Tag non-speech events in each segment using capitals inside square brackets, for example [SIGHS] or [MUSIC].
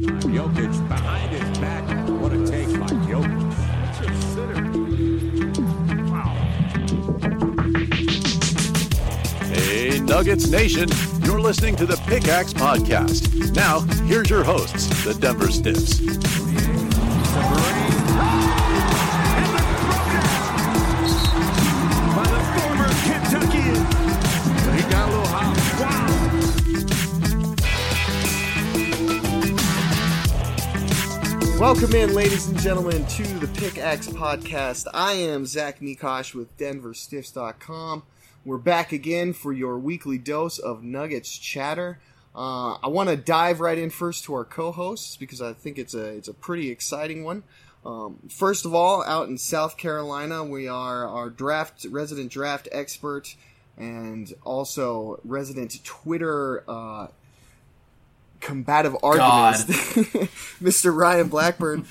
Jokic behind his back. What a take by Jokic. Hey, Nuggets Nation, you're listening to the Pickaxe Podcast. Now, here's your hosts, the Denver Stiffs. Welcome in, ladies and gentlemen, to the Pickaxe Podcast. I am Zach Mikash with DenverStiffs.com. We're back again for your weekly dose of Nuggets chatter. Uh, I want to dive right in first to our co-hosts because I think it's a it's a pretty exciting one. Um, first of all, out in South Carolina, we are our draft resident draft expert and also resident Twitter uh, combative arguments, [LAUGHS] Mr. Ryan Blackburn.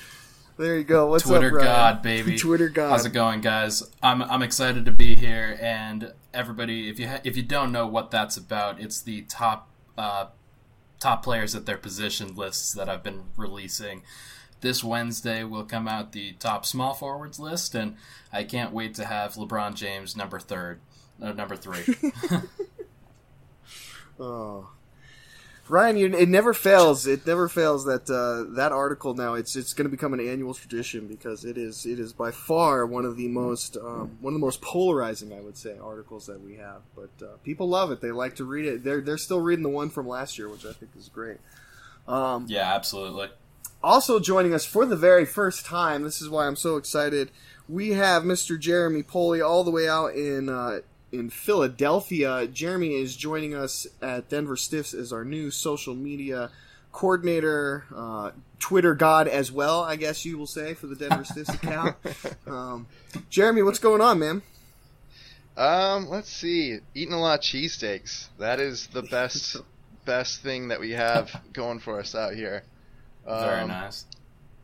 There you go. What's Twitter up, Ryan? God, baby. Twitter God. How's it going, guys? I'm I'm excited to be here, and everybody, if you ha- if you don't know what that's about, it's the top uh, top players at their position lists that I've been releasing. This Wednesday will come out the top small forwards list, and I can't wait to have LeBron James number third, uh, number three. [LAUGHS] [LAUGHS] Oh. Ryan, you, it never fails. It never fails that uh, that article now it's it's going to become an annual tradition because it is it is by far one of the most um, one of the most polarizing I would say articles that we have. But uh, people love it. They like to read it. They're they're still reading the one from last year, which I think is great. Um, yeah, absolutely. also joining us for the very first time, this is why I'm so excited. We have Mr. Jeremy Poley all the way out in uh, in Philadelphia. Jeremy is joining us at Denver Stiffs as our new social media coordinator, uh, Twitter god as well, I guess you will say for the Denver [LAUGHS] Stiffs account. Um, Jeremy, what's going on, man? Um, let's see. Eating a lot of cheesesteaks. That is the [LAUGHS] best best thing that we have going for us out here. Um, Very nice.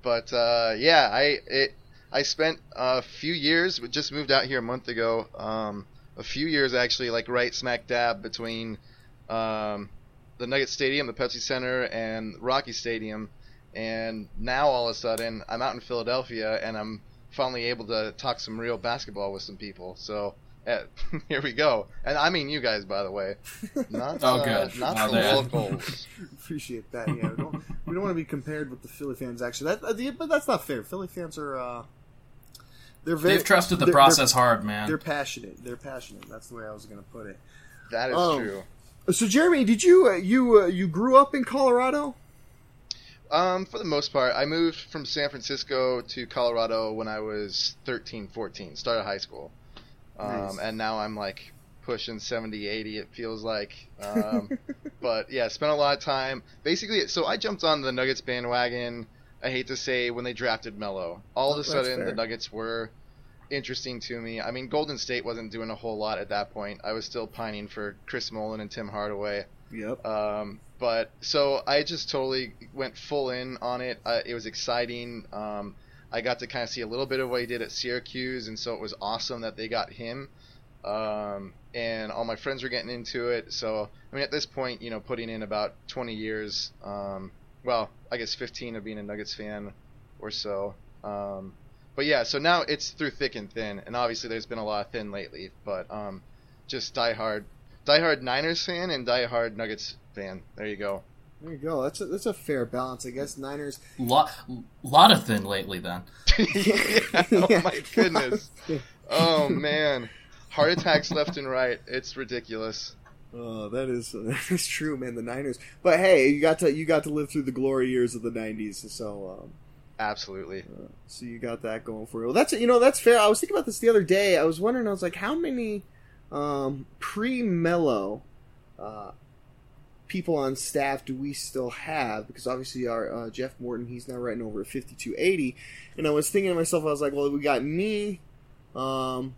But uh, yeah, I it I spent a few years. we Just moved out here a month ago. Um, a few years actually, like right smack dab between um, the Nugget Stadium, the Pepsi Center, and Rocky Stadium. And now all of a sudden, I'm out in Philadelphia, and I'm finally able to talk some real basketball with some people. So. eh, [LAUGHS] here we go, and I mean you guys, by the way, not Oh, uh, good. not Oh, the there. locals. [LAUGHS] Appreciate that. Yeah, we don't, we don't want to be compared with the Philly fans. Actually, that, uh, the- but that's not fair. Philly fans are uh, they're very They've trusted the they're- process hard, They're, man. they're passionate. They're passionate. That's the way I was going to put it. That is Oh. true. So, Jeremy, did you uh, you uh, you grew up in Colorado? Um, for the most part, I moved from San Francisco to Colorado when I was 13, 14, started high school. Um, Nice. and now I'm like pushing 70, 80, it feels like. Um, [LAUGHS] but yeah, spent a lot of time. Basically, so I jumped on the Nuggets bandwagon, I hate to say, when they drafted Melo. All of a sudden, the Nuggets were interesting to me. I mean, Golden State wasn't doing a whole lot at that point. I was still pining for Chris Mullin and Tim Hardaway. Yep. Um, but so I just totally went full in on it. Uh, it was exciting. Um, I got to kind of see a little bit of what he did at Syracuse, and so it was awesome that they got him. Um, and all my friends were getting into it. So I mean, at this point, you know, putting in about 20 years, um, well, I guess 15 of being a Nuggets fan or so. Um, but yeah, so now it's through thick and thin, and obviously there's been a lot of thin lately. But um, just diehard, diehard Niners fan and diehard Nuggets fan. There you go. There you go. That's a, that's a fair balance, I guess. Niners. Lot, lot of thin lately, then. yeah, [LAUGHS] oh my goodness. [LAUGHS] Oh man, heart attacks left and right. It's ridiculous. Oh, that is [LAUGHS] that is true, man. The Niners. But hey, you got to you got to live through the glory years of the '90s, so um, Absolutely. so you got that going for you. Well, that's you know that's fair. I was thinking about this the other day. I was wondering. I was like, how many um, pre Melo uh, people on staff do we still have? Because obviously our uh, Jeff Morton, he's now writing over at 5280. And I was thinking to myself, I was like, well, we got me. Um,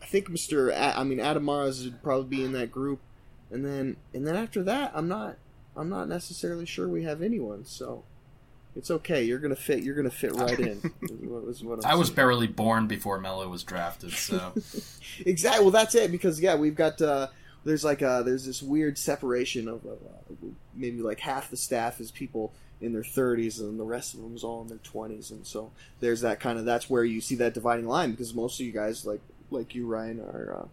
I think Mr. A- I mean, Adam Mares would probably be in that group. And then, and then after that, I'm not, I'm not necessarily sure we have anyone. So it's okay. You're gonna fit. You're gonna fit right in. [LAUGHS] is what, is what I'm I was barely born before Melo was drafted, so [LAUGHS] exactly. Well, that's it. Because yeah, we've got uh, there's like uh, there's this weird separation of uh, maybe like half the staff is people in their 30s and the rest of them is all in their 20s, and so there's that kind of that's where you see that dividing line because most of you guys like like you Ryan are. Uh,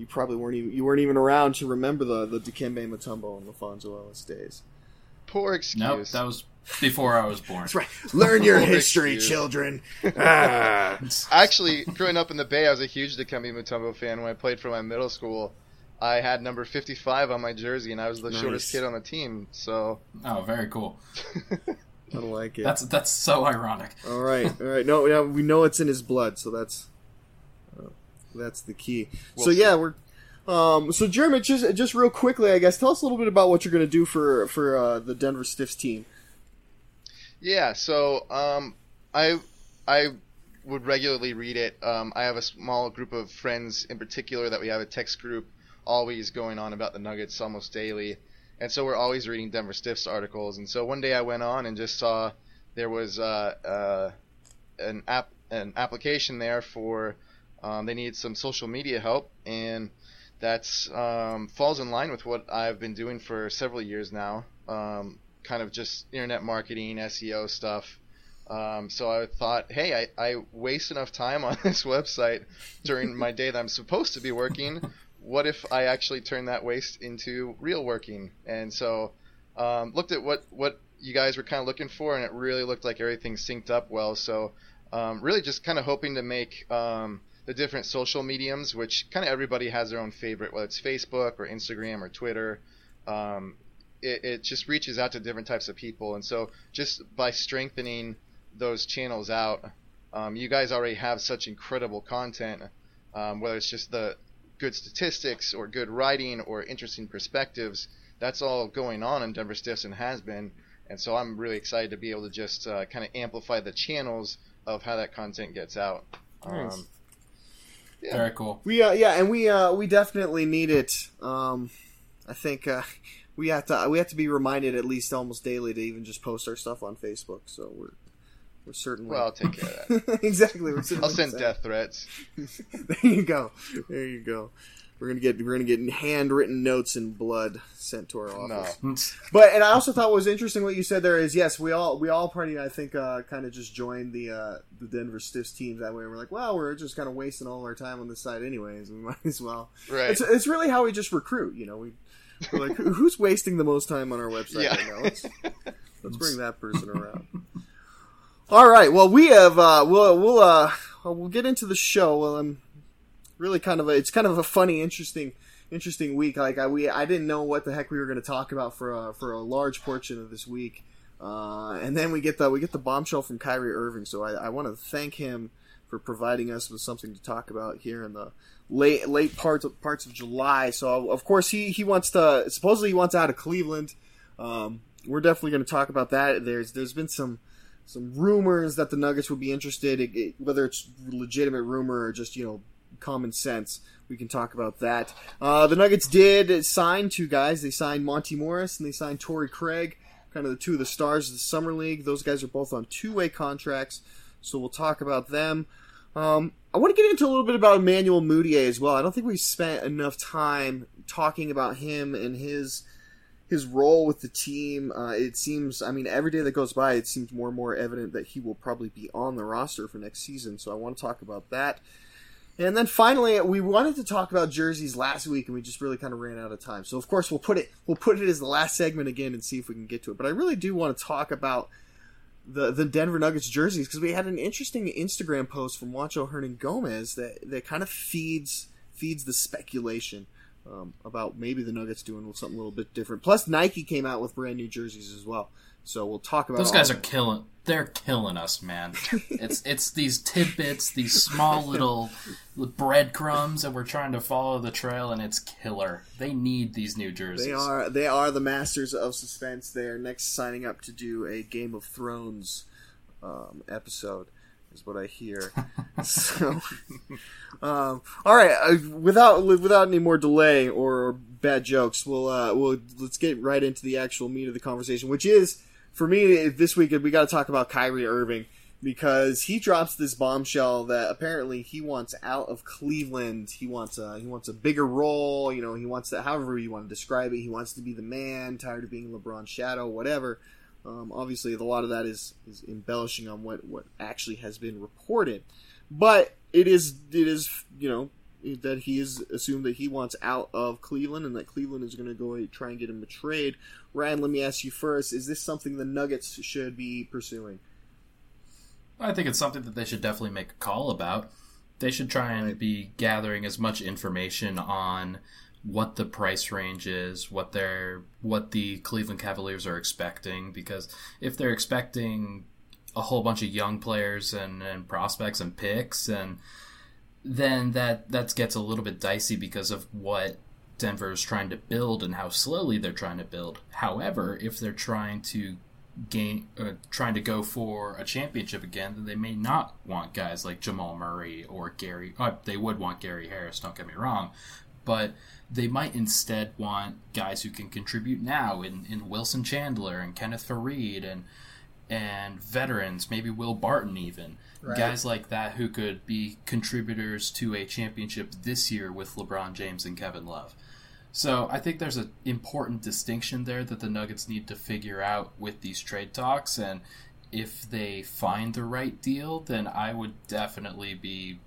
you probably weren't even you weren't even around to remember the the Dikembe Mutombo and LaPhonso Ellis days. Poor excuse. nope, that was before I was born. That's right. Learn your [LAUGHS] history, excuse. children. [LAUGHS] Ah. Actually, growing up in the Bay, I was a huge Dikembe Mutombo fan. When I played for my middle school, I had number 55 on my jersey, and I was the Nice. shortest kid on the team. So, Oh, very cool. [LAUGHS] I like it. That's that's so ironic. All right, all right. No, yeah, we know it's in his blood, so that's that's the key. We'll so yeah, we're. Um, so Jeremy, just just real quickly, I guess, tell us a little bit about what you're going to do for for uh, the Denver Stiffs team. yeah. So, um, I I would regularly read it. Um, I have a small group of friends in particular that we have a text group always going on about the Nuggets almost daily, and so we're always reading Denver Stiffs articles. And so one day I went on and just saw there was uh, uh, an app an application there for um, they need some social media help, and that um, falls in line with what I've been doing for several years now. Um, kind of just internet marketing, SEO stuff. Um, so I thought, hey, I, I waste enough time on [LAUGHS] this website during my day that I'm supposed to be working. What if I actually turn that waste into real working? And so um, looked at what, what you guys were kind of looking for, and it really looked like everything synced up well. So um, really just kind of hoping to make the different social mediums, which kind of everybody has their own favorite, whether it's Facebook or Instagram or Twitter. Um, it, it just reaches out to different types of people, and so just by strengthening those channels out, um, you guys already have such incredible content, um, whether it's just the good statistics or good writing or interesting perspectives. That's all going on in Denver Stiffs and has been, and so I'm really excited to be able to just uh, kind of amplify the channels of how that content gets out. Nice. Um, yeah. Very cool. We uh, yeah, and we uh, we definitely need it. Um, I think uh, [LAUGHS] we have to we have to be reminded at least almost daily to even just post our stuff on Facebook. So we're we're certainly Well, I'll take care of that. [LAUGHS] exactly. I'll send death threats. [LAUGHS] there you go. There you go. We're gonna get we're gonna get handwritten notes in blood sent to our office. No. But and I also thought what was interesting what you said there is yes we all we all pretty I think uh, kind of just joined the uh, the Denver Stiffs team that way. We're like, well, we're just kind of wasting all our time on this side anyways. We [LAUGHS] might as well. Right. It's, it's really how we just recruit. You know, we we're like, who's wasting the most time on our website Yeah. right now? [LAUGHS] Let's let's bring that person around. All right. Well, we have uh, we'll we'll uh, we'll get into the show. Well, I'm really kind of a it's kind of a funny, interesting, interesting week. Like I we I didn't know what the heck we were going to talk about for a, for a large portion of this week, uh, and then we get the we get the bombshell from Kyrie Irving. So I, I want to thank him for providing us with something to talk about here in the late late parts of, parts of July. So of course he he wants to supposedly he wants out of Cleveland. Um, we're definitely going to talk about that. There's there's been some some rumors that the Nuggets would be interested, whether it's legitimate rumor or just you know common sense. We can talk about that. Uh, the Nuggets did sign two guys. They signed Monte Morris and they signed Torrey Craig, kind of the two of the stars of the summer league. Those guys are both on two way contracts, so we'll talk about them. Um, I want to get into a little bit about Emmanuel Mudiay as well. I don't think we've spent enough time talking about him and his his role with the team. Uh, it seems, I mean, every day that goes by, it seems more and more evident that he will probably be on the roster for next season. So I want to talk about that. And then finally, we wanted to talk about jerseys last week, and we just really kind of ran out of time. So of course, we'll put it we'll put it as the last segment again and see if we can get to it. But I really do want to talk about the the Denver Nuggets jerseys because we had an interesting Instagram post from Juancho Hernangomez that that kind of feeds feeds the speculation um, about maybe the Nuggets doing something a little bit different. Plus, Nike came out with brand new jerseys as well. So we'll talk about those guys are killing. They're killing us, man. [LAUGHS] it's it's these tidbits, these small little breadcrumbs, and we're trying to follow the trail, and it's killer. They need these new jerseys. They are they are the masters of suspense. They are next signing up to do a Game of Thrones um, episode, is what I hear. [LAUGHS] so, [LAUGHS] um, all right, uh, without without any more delay or bad jokes, we'll uh, we'll let's get right into the actual meat of the conversation, which is for me this week. We got to talk about Kyrie Irving because he drops this bombshell that apparently he wants out of Cleveland. He wants a he wants a bigger role. You know, he wants that. However you want to describe it, he wants to be the man. Tired of being LeBron's shadow, whatever. Um, obviously, a lot of that is is embellishing on what what actually has been reported, but it is it is you know that he is assumed that he wants out of Cleveland and that Cleveland is going to go try and get him a trade. Ryan, let me ask you first: Is this something the Nuggets should be pursuing? I think it's something that they should definitely make a call about. They should try and be gathering as much information on what the price range is, what they're what the Cleveland Cavaliers are expecting because if they're expecting a whole bunch of young players and, and prospects and picks and then that that gets a little bit dicey because of what Denver is trying to build and how slowly they're trying to build. However, if they're trying to gain, uh, trying to go for a championship again, then they may not want guys like Jamal Murray or Gary. Uh, they would want Gary Harris. Don't get me wrong, but they might instead want guys who can contribute now in, in Wilson Chandler and Kenneth Faried and and veterans, maybe Will Barton even. Right. Guys like that who could be contributors to a championship this year with LeBron James and Kevin Love. So I think there's an important distinction there that the Nuggets need to figure out with these trade talks, and if they find the right deal, then I would definitely be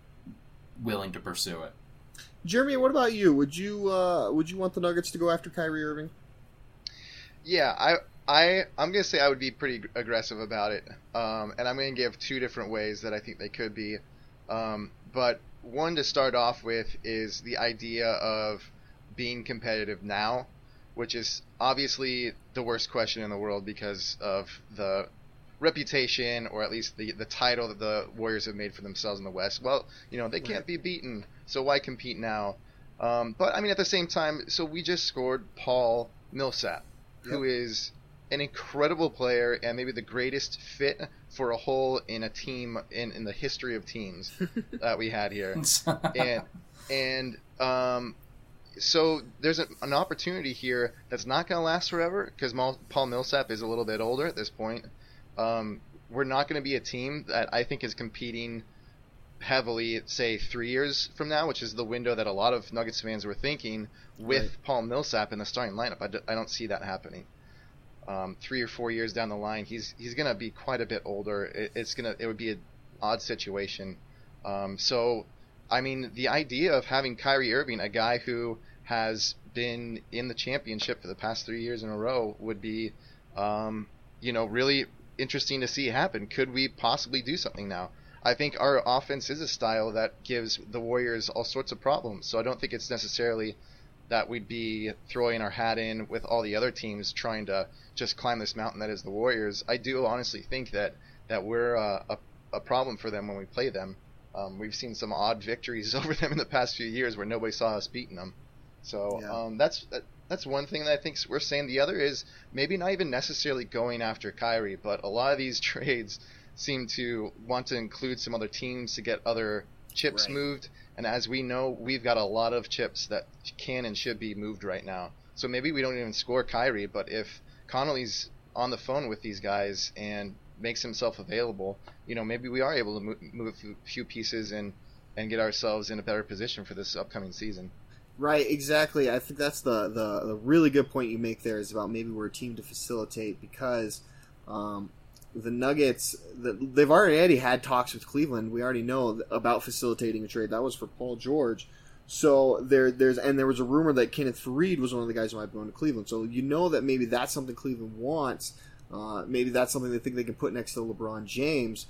willing to pursue it. Jeremy, what about you? Would you uh, would you want the Nuggets to go after Kyrie Irving? Yeah, I I I'm gonna say I would be pretty aggressive about it, um, and I'm gonna give two different ways that I think they could be. Um, but one to start off with is the idea of being competitive now, which is obviously the worst question in the world because of the reputation or at least the the title that the Warriors have made for themselves in the West. Well, you know they can't be beaten, so why compete now? Um, but I mean, at the same time, so we just scored Paul Millsap, who is an incredible player and maybe the greatest fit for a hole in a team in, in the history of teams [LAUGHS] that we had here. [LAUGHS] and and um, so there's a, an opportunity here that's not going to last forever because Paul Millsap is a little bit older at this point. Um, we're not going to be a team that I think is competing heavily, say three years from now, which is the window that a lot of Nuggets fans were thinking with Right. Paul Millsap in the starting lineup. I, d- I don't see that happening. Um, three or four years down the line, he's he's going to be quite a bit older. It, it's gonna it would be an odd situation. Um, so, I mean, the idea of having Kyrie Irving, a guy who has been in the championship for the past three years in a row, would be, um, you know, really interesting to see happen. Could we possibly do something now? I think our offense is a style that gives the Warriors all sorts of problems. So I don't think it's necessarily that we'd be throwing our hat in with all the other teams trying to just climb this mountain that is the Warriors. I do honestly think that that we're uh, a, a problem for them when we play them. Um, we've seen some odd victories [LAUGHS] over them in the past few years where nobody saw us beating them. So Yeah. um, that's that, that's one thing that I think we're saying. The other is maybe not even necessarily going after Kyrie, but a lot of these [LAUGHS] trades seem to want to include some other teams to get other chips Right. moved. And as we know, we've got a lot of chips that can and should be moved right now. So maybe we don't even score Kyrie, but if Connolly's on the phone with these guys and makes himself available, you know, maybe we are able to move, move a few pieces and and get ourselves in a better position for this upcoming season. Right, exactly. I think that's the, the the really good point you make there is about maybe we're a team to facilitate because um, the Nuggets the, they've already had talks with Cleveland. We already know about facilitating a trade. That was for Paul George. So there there's and there was a rumor that Kenneth Faried was one of the guys who might be going to Cleveland. So you know that maybe that's something Cleveland wants. Uh, maybe that's something they think they can put next to LeBron James.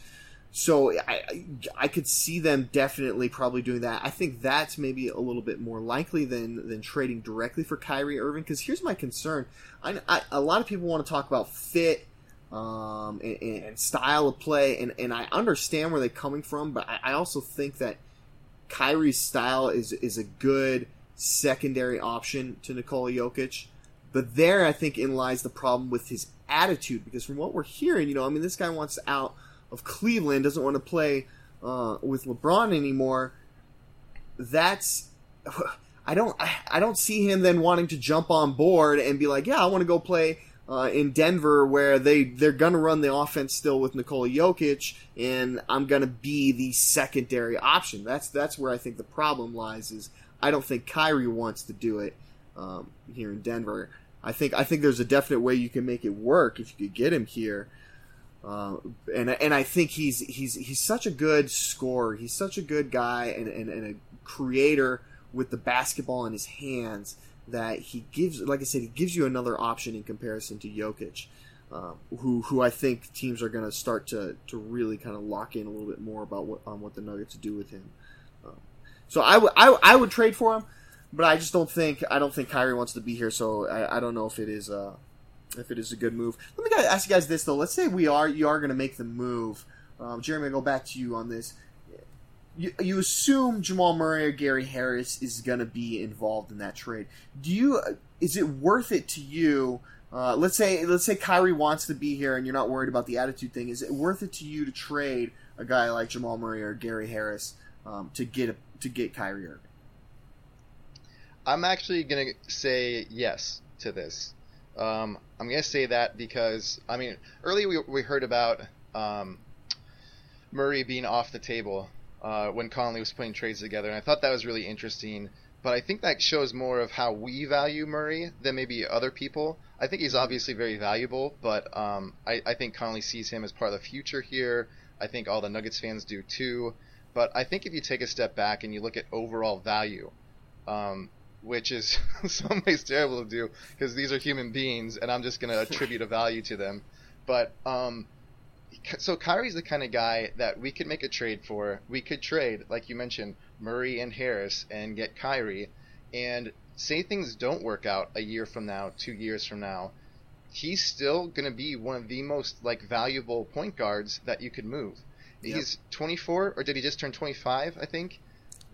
so I, I could see them definitely probably doing that. I think that's maybe a little bit more likely than than trading directly for Kyrie Irving. Because here's my concern: I, I, a lot of people want to talk about fit um, and, and, style of play, and, and I understand where they're coming from, but I, I also think that Kyrie's style is is a good secondary option to Nikola Jokic. But there, I think, in lies the problem with his attitude. Because from what we're hearing, you know, I mean, this guy wants out of Cleveland, doesn't want to play uh, with LeBron anymore. That's [SIGHS] I don't I don't see him then wanting to jump on board and be like, yeah, I want to go play uh, in Denver where they they're gonna run the offense still with Nikola Jokic, and I'm gonna be the secondary option. That's that's where I think the problem lies. Is I don't think Kyrie wants to do it um, here in Denver. I think I think there's a definite way you can make it work if you could get him here. Uh, and and I think he's he's he's such a good scorer. He's such a good guy and, and, and a creator with the basketball in his hands that he gives. Like I said, he gives you another option in comparison to Jokic, uh, who who I think teams are going to start to to really kind of lock in a little bit more about what on what the Nuggets do with him. Um, so I would I would trade for him, but I just don't think I don't think Kyrie wants to be here. So I, I don't know if it is. Uh, if it is a good move. Let me ask you guys this though. Let's say we are you are going to make the move. Um, Jeremy, I go back to you on this. You, you assume Jamal Murray or Gary Harris is going to be involved in that trade. Do you? Is it worth it to you? Uh, let's say let's say Kyrie wants to be here and you're not worried about the attitude thing. Is it worth it to you to trade a guy like Jamal Murray or Gary Harris um, to get a, to get Kyrie Irving? I'm actually gonna say yes to this. Um, I'm going to say that because, I mean, earlier we, we heard about um, Murray being off the table uh, when Connolly was putting trades together, and I thought that was really interesting. But I think that shows more of how we value Murray than maybe other people. I think he's obviously very valuable, but um, I, I think Connolly sees him as part of the future here. I think all the Nuggets fans do too. But I think if you take a step back and you look at overall value, um, which is [LAUGHS] some ways terrible to do because these are human beings and I'm just going to attribute a value to them. But um, so Kyrie's the kind of guy that we could make a trade for. We could trade, like you mentioned, Murray and Harris and get Kyrie. And say things don't work out a year from now, two years from now, he's still going to be one of the most like valuable point guards that you could move. Yep. He's 24, or did he just turn 25? I think.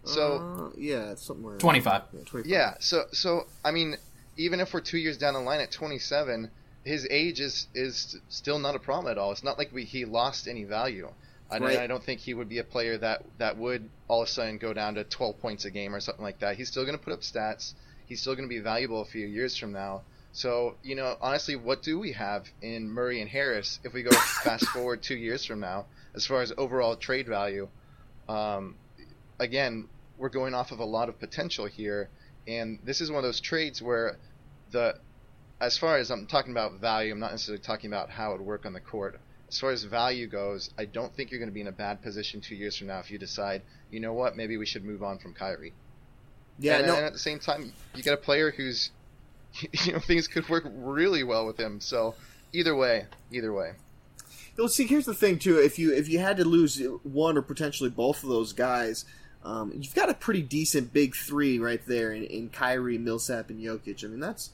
So uh, yeah, somewhere 25. Yeah, 25. Yeah, so so I mean, even if we're two years down the line at 27, his age is is still not a problem at all. It's not like we, he lost any value. I, right. I don't think he would be a player that that would all of a sudden go down to 12 points a game or something like that. He's still going to put up stats. He's still going to be valuable a few years from now. So, you know, honestly, what do we have in Murray and Harris if we go [LAUGHS] fast forward two years from now as far as overall trade value? Um, again, we're going off of a lot of potential here, and this is one of those trades where the as far as I'm talking about value, I'm not necessarily talking about how it would work on the court. As far as value goes, I don't think you're going to be in a bad position two years from now if you decide, you know what, maybe we should move on from Kyrie. Yeah, and, no. and at the same time, you got a player who's, [LAUGHS] you know, things could work really well with him. So either way, either way. Well, see, here's the thing too. If you if you had to lose one or potentially both of those guys, um, you've got a pretty decent big three right there in, in Kyrie, Millsap, and Jokic. I mean, that's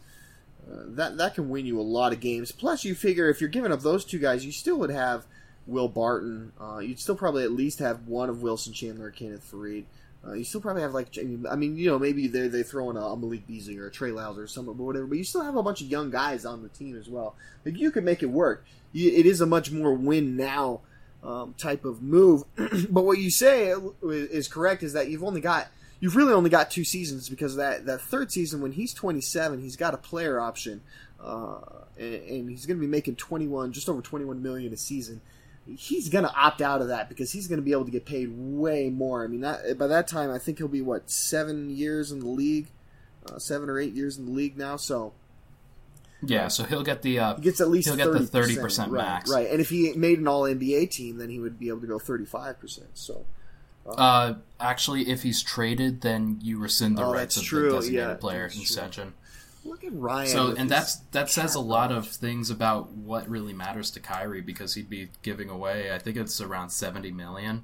that that can win you a lot of games. Plus, you figure if you're giving up those two guys, you still would have Will Barton. Uh, you'd still probably at least have one of Wilson Chandler, or Kenneth Faried. Uh, you still probably have like I mean you know maybe they they throw in a, a Malik Beasley or a Trey Lyles or something but whatever but you still have a bunch of young guys on the team as well like you could make it work you, it is a much more win now um, type of move. [CLEARS THROAT] but what you say is correct is that you've only got you've really only got two seasons because that that third season when he's 27 he's got a player option uh, and, and, he's going to be making 21 just over 21 million a season. He's going to opt out of that because he's going to be able to get paid way more. I mean that, by that time i think he'll be what seven years in the league? Uh, seven or eight years in the league now so. Yeah, so he'll get the uh, he gets at least he'll get the thirty percent max, right? And if he made an All NBA team, then he would be able to go thirty five percent. So, uh, uh, actually, if he's traded, then you rescind the oh, rights of true. the designated yeah, player concession. Look at Ryan. So, and that's that says a lot of things about what really matters to Kyrie because he'd be giving away. I think it's around seventy million,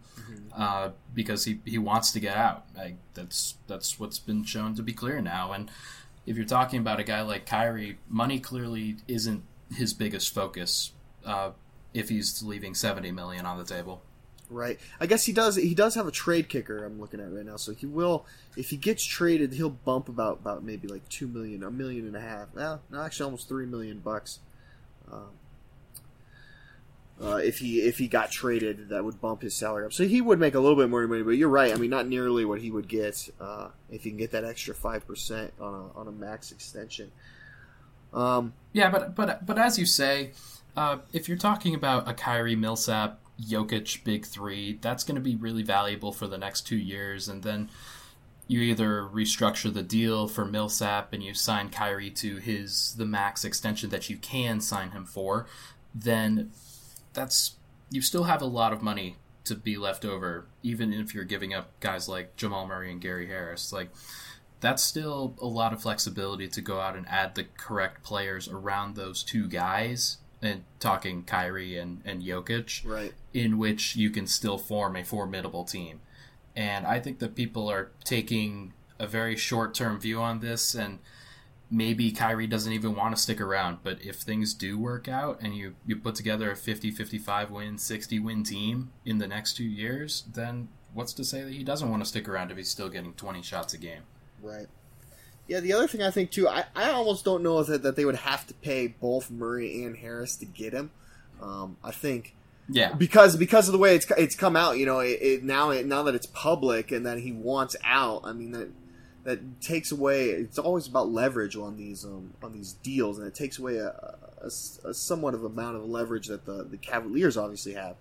uh, because he he wants to get out. Like that's that's what's been shown to be clear now. And if you're talking about a guy like Kyrie, money clearly isn't his biggest focus. Uh, if he's leaving seventy million on the table. Right. I guess he does. He does have a trade kicker. I'm looking at right now. So he will, if he gets traded, he'll bump about about maybe like two million, a million and a half. Well, no, actually, almost three million bucks. Um, uh, if he if he got traded, that would bump his salary up. So he would make a little bit more money. But you're right. I mean, not nearly what he would get uh, if he can get that extra five percent on a on a max extension. Um, Yeah, but but but as you say, uh, if you're talking about a Kyrie Millsap, Jokic big three, that's going to be really valuable for the next two years, and then you either restructure the deal for Millsap and you sign Kyrie to his the max extension that you can sign him for, then that's you still have a lot of money to be left over, even if you're giving up guys like Jamal Murray and Gary Harris. Like that's still a lot of flexibility to go out and add the correct players around those two guys. And talking Kyrie and, and Jokic, right. in which you can still form a formidable team. And I think that people are taking a very short term view on this, and maybe Kyrie doesn't even want to stick around. But if things do work out and you, you put together a 50 55 win, 60 win team in the next two years, then what's to say that he doesn't want to stick around if he's still getting 20 shots a game? Right. Yeah, the other thing I think too, I, I almost don't know that, that they would have to pay both Murray and Harris to get him. Um, I think Yeah. because because of the way it's it's come out, you know, it, it now it, now that it's public and that he wants out, I mean that that takes away. It's always about leverage on these um, on these deals, and it takes away a, a, a somewhat of amount of leverage that the the Cavaliers obviously have.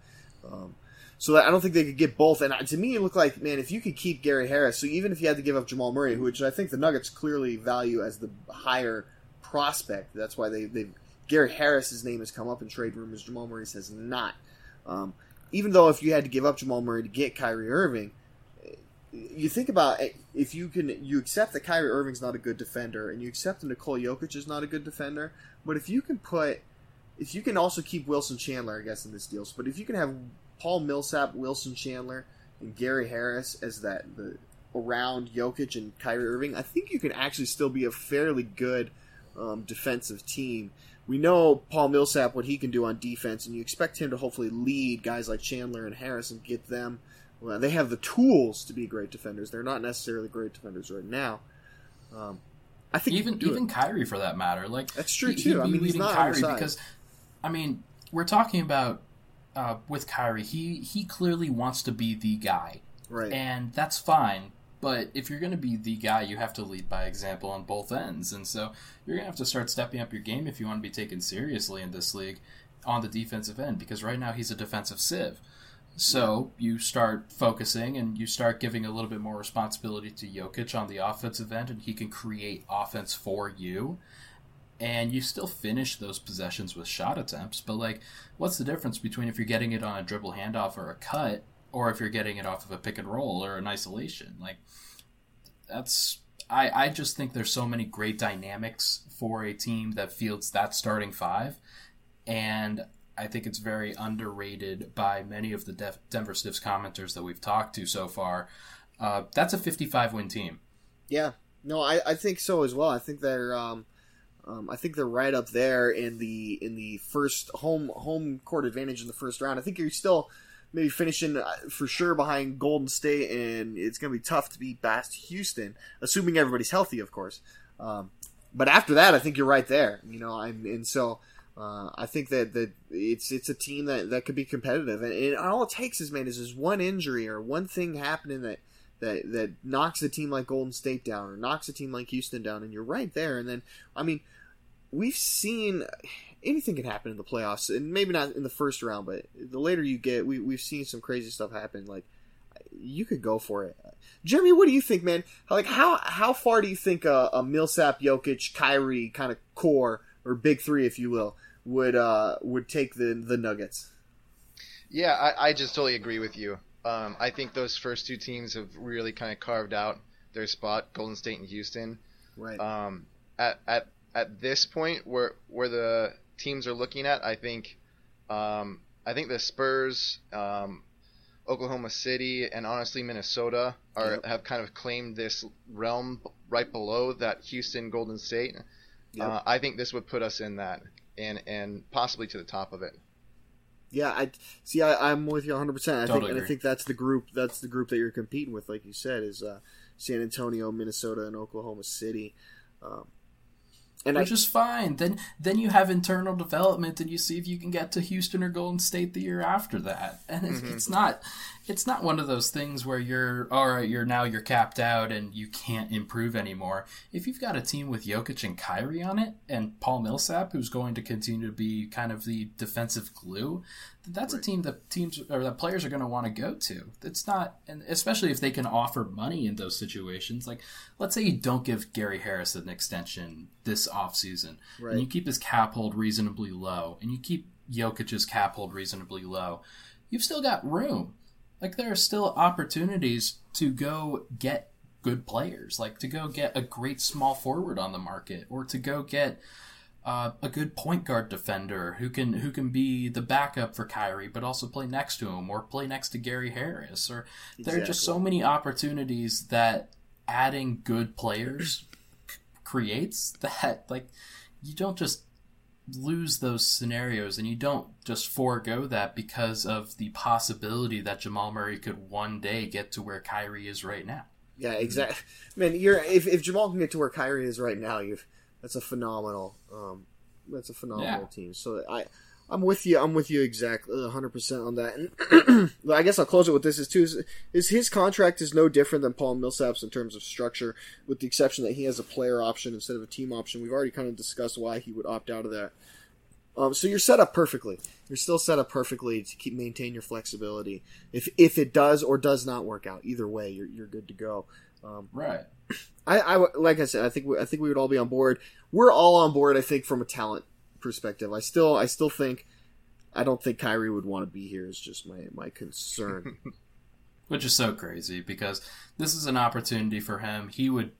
Um, so that I don't think they could get both. And to me, it looked like, man, if you could keep Gary Harris, so even if you had to give up Jamal Murray, which I think the Nuggets clearly value as the higher prospect, that's why they they Gary Harris's name has come up in trade rumors. Jamal Murray's has not. Um, even though if you had to give up Jamal Murray to get Kyrie Irving, you think about it, if you can you accept that Kyrie Irving's not a good defender and you accept that Nikola Jokic is not a good defender, but if you can put if you can also keep Wilson Chandler, I guess, in this deal, but if you can have Paul Millsap, Wilson Chandler, and Gary Harris as that the around Jokic and Kyrie Irving, I think you can actually still be a fairly good um, defensive team. We know Paul Millsap what he can do on defense, and you expect him to hopefully lead guys like Chandler and Harris and get them. Well, they have the tools to be great defenders. They're not necessarily great defenders right now. Um, I think even even it. Kyrie for that matter. Like That's true, he- too. I mean, he's not Kyrie because I mean we're talking about uh, with Kyrie. He he clearly wants to be the guy, right. and that's fine. But if you're going to be the guy, you have to lead by example on both ends, and so you're going to have to start stepping up your game if you want to be taken seriously in this league on the defensive end. Because right now he's a defensive sieve. So you start focusing and you start giving a little bit more responsibility to Jokic on the offensive end, and he can create offense for you. And you still finish those possessions with shot attempts, but like, what's the difference between if you're getting it on a dribble handoff or a cut, or if you're getting it off of a pick and roll or an isolation? Like, that's I, I just think there's so many great dynamics for a team that fields that starting five, and I think it's very underrated by many of the Def- Denver Stiffs commenters that we've talked to so far. Uh, that's a 55 win team. Yeah, no, I, I think so as well. I think they're um, um, I think they're right up there in the in the first home home court advantage in the first round. I think you're still maybe finishing uh, for sure behind Golden State, and it's going to be tough to beat past Houston, assuming everybody's healthy, of course. Um, but after that, I think you're right there. You know, I'm, and so uh, I think that, that it's it's a team that, that could be competitive, and, and all it takes is man is just one injury or one thing happening that that that knocks a team like Golden State down or knocks a team like Houston down, and you're right there. And then, I mean, we've seen anything can happen in the playoffs, and maybe not in the first round, but the later you get, we we've seen some crazy stuff happen. Like you could go for it. Jeremy, what do you think, man? Like how how far do you think a, a Millsap, Jokic, Kyrie kind of core or big three, if you will, would uh would take the the Nuggets? Yeah, I, I just totally agree with you. Um, I think those first two teams have really kind of carved out their spot, Golden State and Houston. Right. Um, at at at this point where where the teams are looking at, I think um, I think the Spurs, um, Oklahoma City, and honestly Minnesota are Yep. have kind of claimed this realm right below that Houston Golden State. Yep. Uh, I think this would put us in that and and possibly to the top of it. Yeah, I see. I, I'm with you 100. percent I think, Totally and I think that's the group. That's the group that you're competing with, like you said, is uh, San Antonio, Minnesota, and Oklahoma City. Um, and I, which is fine. Then then you have internal development, and you see if you can get to Houston or Golden State the year after that. And it's, Mm-hmm. it's not it's not one of those things where you're all right. You're now you're capped out and you can't improve anymore. If you've got a team with Jokic and Kyrie on it, and Paul Millsap, who's going to continue to be kind of the defensive glue, that's a team that teams or that players are going to want to go to. It's not, and especially if they can offer money in those situations. Like, let's say you don't give Gary Harris an extension this offseason, Right. and you keep his cap hold reasonably low, and you keep Jokic's cap hold reasonably low. You've still got room. Like, there are still opportunities to go get good players, like to go get a great small forward on the market, or to go get uh, a good point guard defender who can who can be the backup for Kyrie, but also play next to him or play next to Gary Harris. Or there are just so many opportunities that adding good players c- [CLEARS THROAT] creates that like you don't just lose those scenarios and you don't just forego that because of the possibility that Jamal Murray could one day get to where Kyrie is right now. yeah, exactly. Man, you're if, if Jamal can get to where Kyrie is right now, you that's a phenomenal. Um, that's a phenomenal Yeah. team. So I. I'm with you. I'm with you exactly 100 percent on that. And [CLEARS THROAT] I guess I'll close it with this: is too is, is his contract is no different than Paul Millsap's in terms of structure, with the exception that he has a player option instead of a team option. We've already kind of discussed why he would opt out of that. Um, so you're set up perfectly. You're still set up perfectly to keep maintain your flexibility. If if it does or does not work out, either way, you're you're good to go. Um, Right. I, I like I said, I think we, I think we would all be on board. We're all on board. I think from a talent perspective. I still I still think I don't think Kyrie would want to be here. Is just my my concern. [LAUGHS] which is so crazy because this is an opportunity for him. He would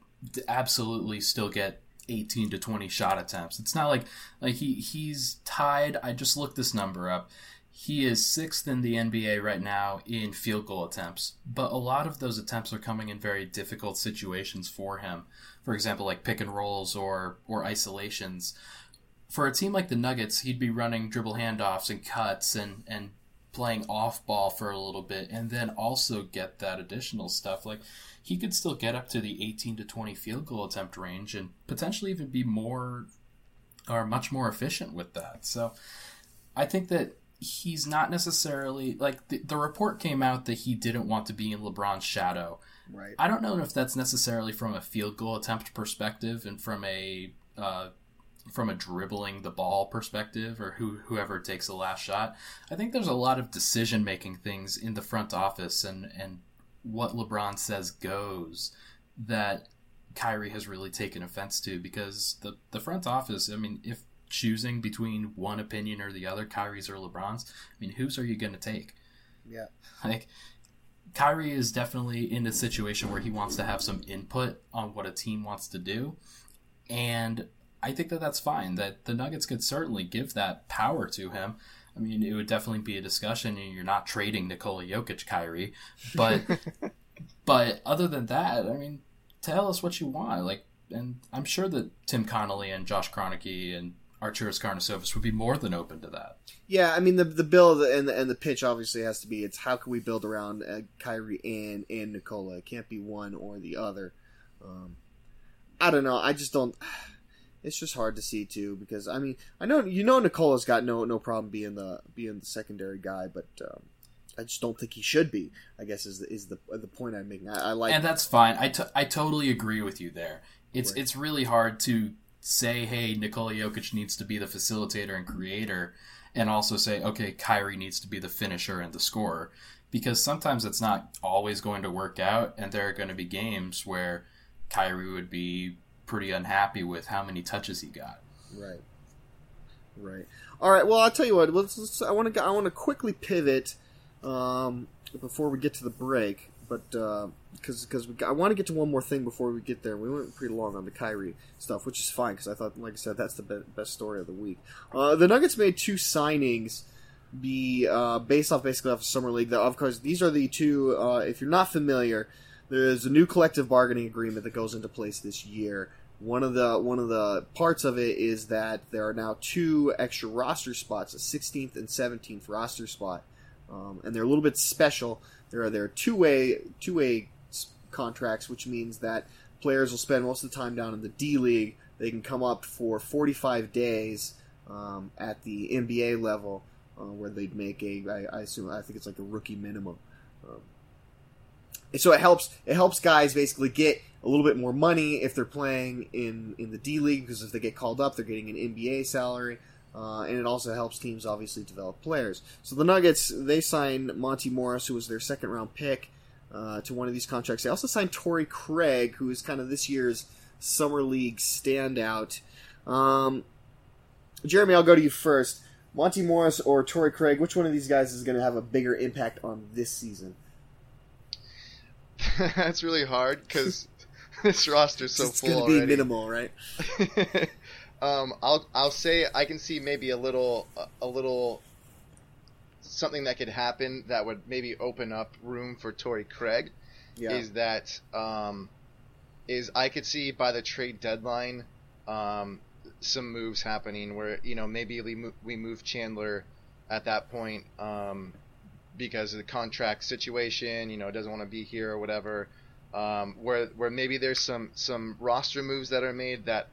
absolutely still get 18 to 20 shot attempts. It's not like like he he's tied. I just looked this number up. He is sixth in the NBA right now in field goal attempts, but a lot of those attempts are coming in very difficult situations for him. For example, like pick and rolls or or isolations. For a team like the Nuggets, he'd be running dribble handoffs and cuts and and playing off ball for a little bit and then also get that additional stuff like he could still get up to the 18 to 20 field goal attempt range and potentially even be more or much more efficient with that so i think that he's not necessarily like the, the report came out that he didn't want to be in lebron's shadow right. I don't know if that's necessarily from a field goal attempt perspective and from a uh, from a dribbling the ball perspective or who whoever takes the last shot. I think there's a lot of decision making things in the front office and and what LeBron says goes that Kyrie has really taken offense to because the the front office. I mean, if choosing between one opinion or the other, Kyrie's or LeBron's, I mean, whose are you going to take? Yeah. Like Kyrie is definitely in a situation where he wants to have some input on what a team wants to do, and I think that that's fine. That the Nuggets could certainly give that power to him. I mean, it would definitely be a discussion, and you're not trading Nikola Jokic, Kyrie, but [LAUGHS] but other than that, I mean, tell us what you want. Like, and I'm sure that Tim Connolly and Josh Kroenke and Arturas Karnisovas would be more than open to that. Yeah, I mean the the build and the and the pitch obviously has to be it's how can we build around uh, Kyrie and and Nikola. It can't be one or the other. Um, I don't know. I just don't. [SIGHS] It's just hard to see too because I mean I know you know Nikola's got no no problem being the being the secondary guy, but um, I just don't think he should be. I guess is the, is the the point I'm making. I, I like and that's fine. I, t- I totally agree with you there. It's Right. it's really hard to say, hey, Nikola Jokic needs to be the facilitator and creator, and also say, okay, Kyrie needs to be the finisher and the scorer, because sometimes it's not always going to work out, and there are going to be games where Kyrie would be pretty unhappy with how many touches he got. Right. Right. All right. Well, I'll tell you what. Let's. let's I want to. I want to quickly pivot um, before we get to the break. But because because I want to get to one more thing before we get there. We went pretty long on the Kyrie stuff, which is fine because I thought, like I said, that's the be- best story of the week. Uh, the Nuggets made two signings, be uh, based off basically off of summer league. That of course these are the two. Uh, if you're not familiar, there's a new collective bargaining agreement that goes into place this year. One of the one of the parts of it is that there are now two extra roster spots, a 16th and 17th roster spot, um, and they're a little bit special. There are there two way two way contracts, which means that players will spend most of the time down in the D League. They can come up for 45 days um, at the NBA level, uh, where they'd make a I, I assume I think it's like a rookie minimum. Um, so it helps it helps guys basically get a little bit more money if they're playing in in the D League because if they get called up, they're getting an NBA salary. Uh, and it also helps teams obviously develop players. So the Nuggets they signed Monte Morris, who was their second round pick, uh, to one of these contracts. They also signed Torrey Craig, who is kind of this year's summer league standout. Um, Jeremy, I'll go to you first. Monte Morris or Torrey Craig, which one of these guys is going to have a bigger impact on this season? [LAUGHS] That's really hard because [LAUGHS] this roster's so it's full going to be already. minimal, right? [LAUGHS] um, I'll I'll say I can see maybe a little a, little something that could happen that would maybe open up room for Torrey Craig. Yeah. Is that um, is I could see by the trade deadline um, some moves happening where you know maybe we move, we move Chandler at that point um, because of the contract situation. You know, doesn't want to be here or whatever. Um, where where maybe there's some some roster moves that are made that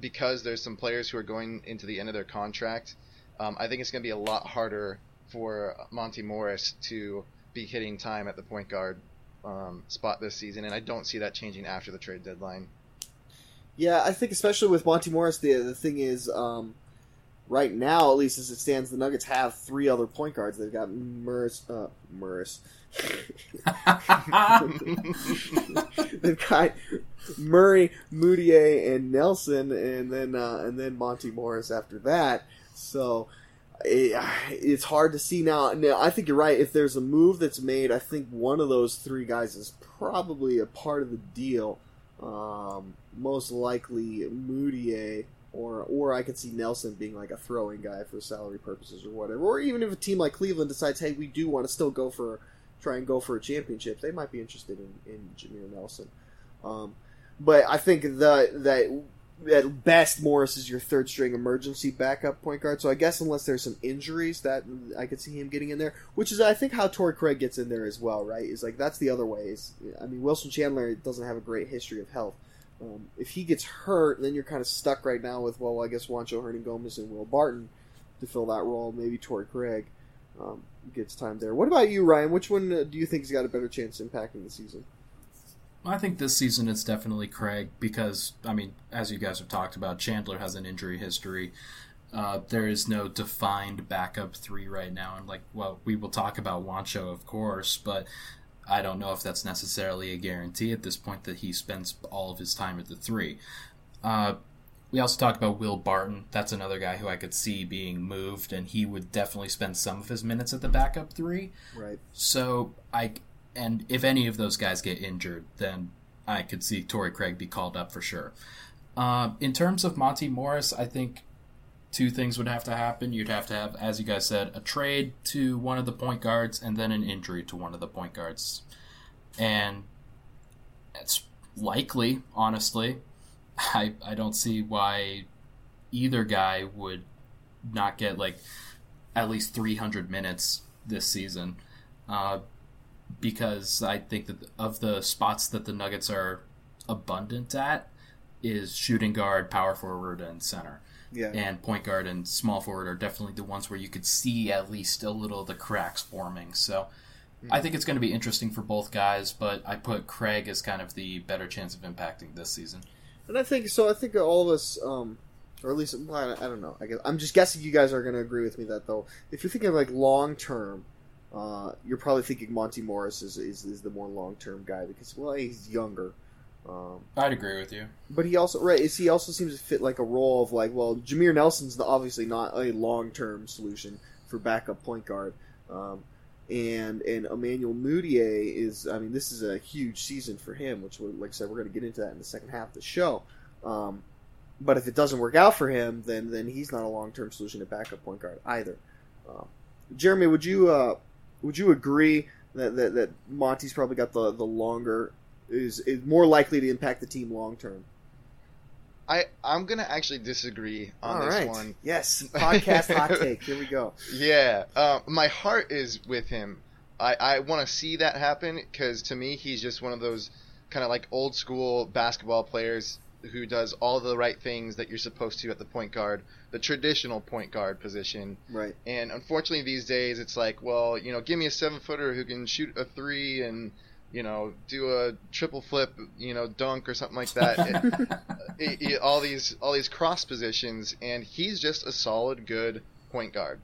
because there's some players who are going into the end of their contract. Um, I think it's going to be a lot harder for Monte Morris to be hitting time at the point guard um, spot this season, and I don't see that changing after the trade deadline. Yeah, I think especially with Monte Morris, the the thing is, um, right now, at least as it stands, the Nuggets have three other point guards. They've got Morris, uh, Morris. [LAUGHS] They've got Murray, Mudiay, and Nelson, and then uh, and then Monte Morris after that. So it, it's hard to see now. Now I think you're right. If there's a move that's made, I think one of those three guys is probably a part of the deal. Um, most likely Mudiay, or or I could see Nelson being like a throwing guy for salary purposes or whatever. Or even if a team like Cleveland decides, hey, we do want to still go for try and go for a championship, they might be interested in, in Jameer Nelson. Um, but I think the that at best Morris is your third string emergency backup point guard. So I guess unless there's some injuries that I could see him getting in there, which is I think how Torrey Craig gets in there as well, right? Is like that's the other way. Is I mean Wilson Chandler doesn't have a great history of health. Um, if he gets hurt, then you're kind of stuck right now with well, I guess Juancho Hernangomez and Will Barton to fill that role. Maybe Torrey Craig um, gets time there. What about you, Ryan? Which one uh, do you think has got a better chance impacting the season? I think this season it's definitely Craig because, I mean, as you guys have talked about, Chandler has an injury history. Uh, there is no defined backup three right now. And, like, well, we will talk about Juancho, of course, but I don't know if that's necessarily a guarantee at this point that he spends all of his time at the three. Uh, we also talked about Will Barton. That's another guy who I could see being moved, and he would definitely spend some of his minutes at the backup three. Right. So I and if any of those guys get injured, then I could see Torrey Craig be called up for sure. Uh, in terms of Monte Morris, I think two things would have to happen. You'd have to have, as you guys said, a trade to one of the point guards, and then an injury to one of the point guards, and it's likely, honestly. I I don't see why either guy would not get like at least 300 minutes this season. Uh, because I think that of the spots that the Nuggets are abundant at is shooting guard, power forward, and center. Yeah. And point guard and small forward are definitely the ones where you could see at least a little of the cracks forming. So I think it's going to be interesting for both guys, but I put Craig as kind of the better chance of impacting this season. And I think so. I think all of us, um, or at least well, I, don't know. I guess I'm just guessing you guys are going to agree with me that though, if you're thinking of like long term, uh, you're probably thinking Monte Morris is is, is the more long term guy because well he's younger, um, I'd agree with you. but he also right is he also seems to fit like a role of like well Jameer Nelson's obviously not a long term solution for backup point guard. Um, and and Emmanuel Mudiay is. I mean, this is a huge season for him, which, like I said, we're going to get into that in the second half of the show. Um, but if it doesn't work out for him, then then he's not a long term solution at backup point guard either. Um, Jeremy, would you uh, would you agree that, that that Monte's probably got the the longer is is more likely to impact the team long term? I I'm gonna actually disagree on All this right. one. Yes, [LAUGHS] podcast hot take. Here we go. Yeah, uh, my heart is with him. I, I want to see that happen because to me he's just one of those kind of like old school basketball players who does all the right things that you're supposed to at the point guard, the traditional point guard position. Right. And unfortunately these days it's like, well, you know, give me a seven footer who can shoot a three and you know do a triple flip, you know, dunk or something like that. [LAUGHS] It- it- all these all these cross positions, and he's just a solid, good point guard.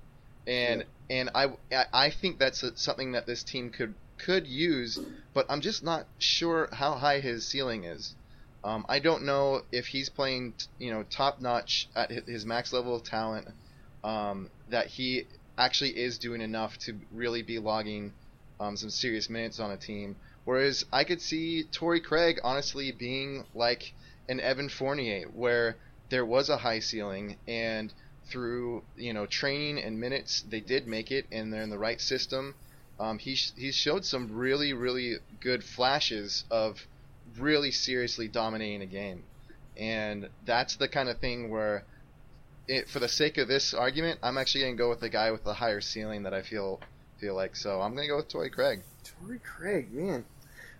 And and I I- I think that's a, something that this team could could use, but I'm just not sure how high his ceiling is. Um, I don't know if he's playing you know top notch at his max level of talent. Um, that he actually is doing enough to really be logging um, some serious minutes on a team. Whereas I could see Torrey Craig honestly being like an Evan Fournier, where there was a high ceiling, and through you know training and minutes, they did make it, and they're in the right system. Um, he he showed some really really good flashes of really seriously dominating a game, and that's the kind of thing where, it, for the sake of this argument, I'm actually gonna go with the guy with the higher ceiling that I feel feel like. So I'm gonna go with Torrey Craig. Torrey Craig, man.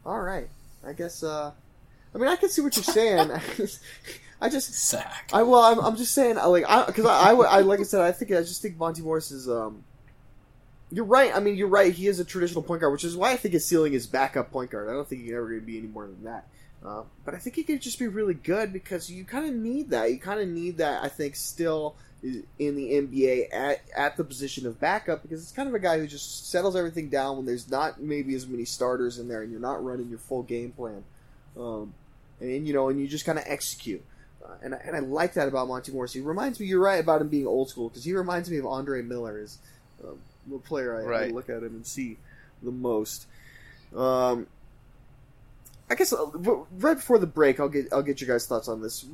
All right. I guess. uh I mean, I can see what you're saying. [LAUGHS] [LAUGHS] I just, I. I well, I'm, I'm just saying, I like, I because I, I, I, like I said, I think I just think Monte Morris is. um You're right. I mean, you're right. He is a traditional point guard, which is why I think his ceiling is backup point guard. I don't think he's ever going to be any more than that. Uh, but I think he could just be really good because you kind of need that. You kind of need that. I think still in the NBA at at the position of backup because it's kind of a guy who just settles everything down when there's not maybe as many starters in there and you're not running your full game plan. Um, and you know, and you just kind of execute. Uh, and I, and I like that about Monte Morris. He reminds me. You're right about him being old school because he reminds me of Andre Miller is um, the player I, I look at him and see the most. Um, I guess uh, right before the break, I'll get I'll get your guys' thoughts on this.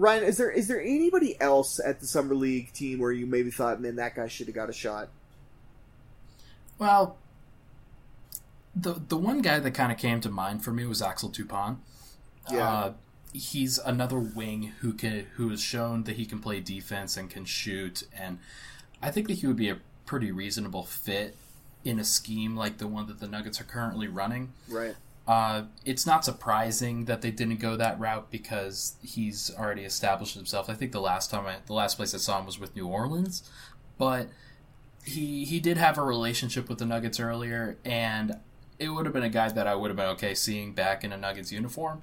Ryan, is there is there anybody else at the summer league team where you maybe thought, man, that guy should have got a shot? Well, the the one guy that kind of came to mind for me was Axel Toupane. Yeah. Uh, he's another wing who can who has shown that he can play defense and can shoot, and I think that he would be a pretty reasonable fit in a scheme like the one that the Nuggets are currently running. Right. Uh, it's not surprising that they didn't go that route because he's already established himself. I think the last time I, the last place I saw him was with New Orleans, but he he did have a relationship with the Nuggets earlier, and it would have been a guy that I would have been okay seeing back in a Nuggets uniform.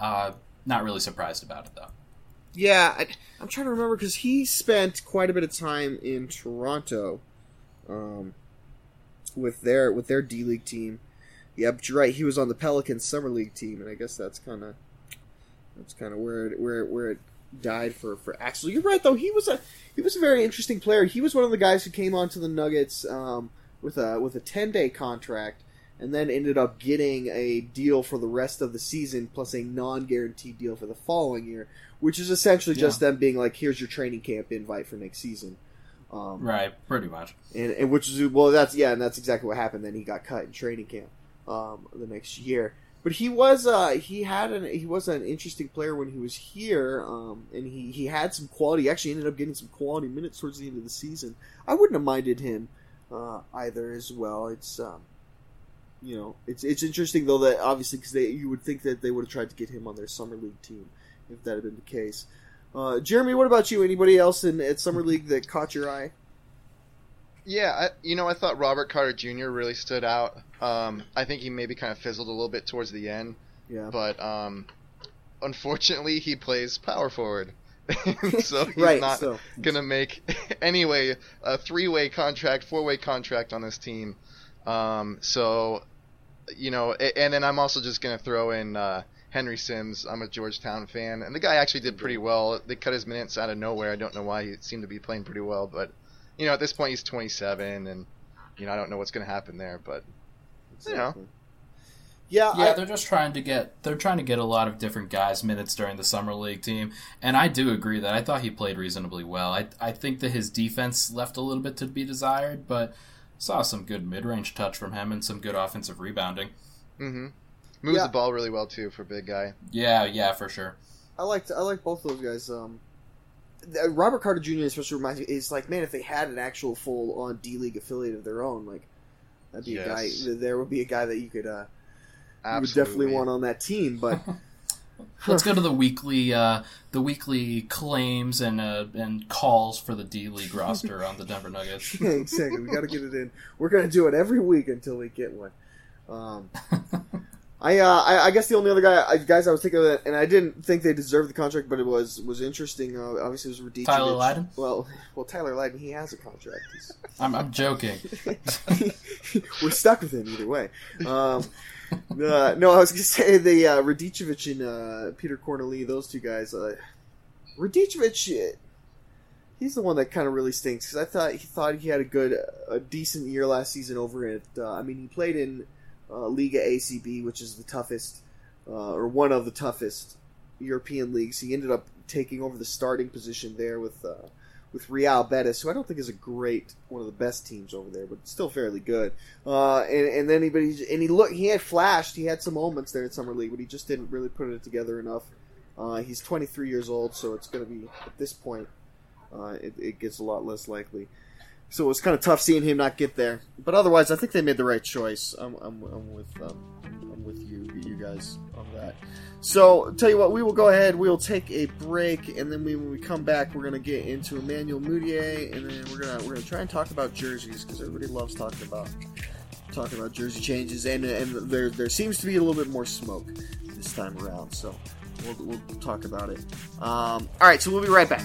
Uh, not really surprised about it though. Yeah, I, I'm trying to remember because he spent quite a bit of time in Toronto, um, with their with their D League team. Yeah, but you're right. He was on the Pelicans summer league team, and I guess that's kind of that's kind of where it, where it, where it died for for Axel. You're right though. He was a he was a very interesting player. He was one of the guys who came onto the Nuggets um, with a with a 10 day contract, and then ended up getting a deal for the rest of the season plus a non guaranteed deal for the following year, which is essentially just them being like, "Here's your training camp invite for next season." Um, Right, pretty much. and, and which is well that's yeah and that's exactly what happened then he got cut in training camp um, the next year. But he was uh, he had an he was an interesting player when he was here um, and he, he had some quality actually ended up getting some quality minutes towards the end of the season. I wouldn't have minded him uh, either as well. It's um, you know it's it's interesting though that obviously because they you would think that they would have tried to get him on their summer league team if that had been the case. Uh, Jeremy what about you? Anybody else in at summer league that caught your eye Yeah, I, you know, I thought Robert Carter Jr. really stood out. Um, I think he maybe kind of fizzled a little bit towards the end, yeah but um, unfortunately, he plays power forward, [LAUGHS] [LAUGHS] so he's right not so gonna make [LAUGHS] anyway a three-way contract, four-way contract on this team. Um, so, you know, and then I'm also just gonna throw in uh, Henry Sims. I'm a Georgetown fan, and the guy actually did pretty well. They cut his minutes out of nowhere. I don't know why he seemed to be playing pretty well, but you know, at this point he's 27, and you know, I don't know what's going to happen there, but you know, Yeah, Yeah, I, they're just trying to get they're trying to get a lot of different guys minutes during the summer league team, and I do agree that I thought he played reasonably well. I I think that his defense left a little bit to be desired, but saw some good mid range touch from him and some good offensive rebounding. Mm-hmm. moves Yeah. the ball really well too for big guy. Yeah, yeah, for sure. I liked I like both of those guys. Um, th- Robert Carter Jr. especially reminds me is like man, if they had an actual full on D League affiliate of their own, like that'd be a guy. There would be a guy that you could uh, you would definitely want on that team. But [LAUGHS] Let's go to the weekly uh, the weekly claims and uh, and calls for the D League roster on the Denver Nuggets. yeah, [LAUGHS] exactly, we got to get it in. We're gonna do it every week until we get one. Um, [LAUGHS] I, uh, I I guess the only other guy I, guys I was thinking of, and I didn't think they deserved the contract, but it was was interesting. Uh, obviously, it was Radicevic. Tyler Lydon? Well, well, Tyler Lydon, he has a contract. [LAUGHS] I'm, I'm joking. [LAUGHS] We're stuck with him either way. Um, uh, no, I was going to say the uh, Radicevic and uh, Peter Cornelie, those two guys. Uh, Radicevic, uh, he's the one that kind of really stinks because I thought he thought he had a good, a decent year last season over at. Uh, I mean, he played in uh, Liga ACB, which is the toughest, uh, or one of the toughest European leagues. He ended up taking over the starting position there with. Uh, with Real Betis, who I don't think is a great one of the best teams over there, but still fairly good. Uh, and, and then he, but he, and he looked, he had flashed, he had some moments there in summer league, but he just didn't really put it together enough. Uh, he's 23 years old, so it's going to be at this point, uh, it, it gets a lot less likely. So it was kind of tough seeing him not get there, but otherwise, I think they made the right choice. I'm, I'm, I'm with um, I'm with you, you guys on that. So, tell you what, we will go ahead. We will take a break, and then we, when we come back, we're gonna get into Emmanuel Mudiay, and then we're gonna we're gonna try and talk about jerseys because everybody loves talking about talking about jersey changes, and and there there seems to be a little bit more smoke this time around. So, we'll we'll talk about it. Um, all right, so we'll be right back.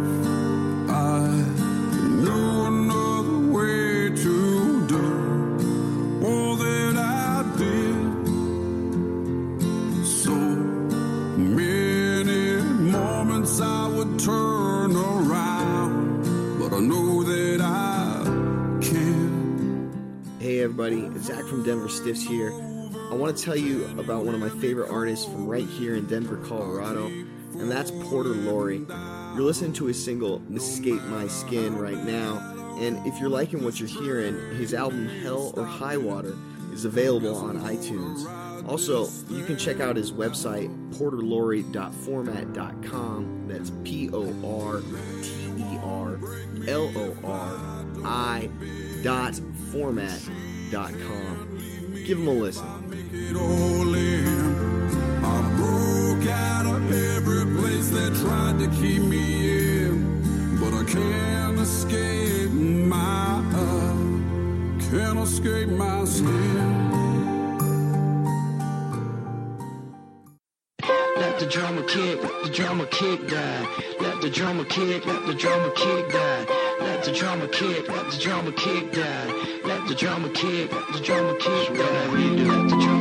around, but I know that I can't. Hey everybody, it's Zach from Denver Stiffs here. I want to tell you about one of my favorite artists from right here in Denver, Colorado, and that's Porter Lori. You're listening to his single Escape My Skin right now, and if you're liking what you're hearing, his album Hell or High Water is available on iTunes. Also, you can check out his website, porterlori.format.com. That's P O R T E R L O R I dot format.com. Give him a listen. The drama kick, let the drama kick die. Let the drama kick, let the drama kick die. Let the drama kick, let the drama kick die. Let the drama kick, let the drama kick die. Let the drama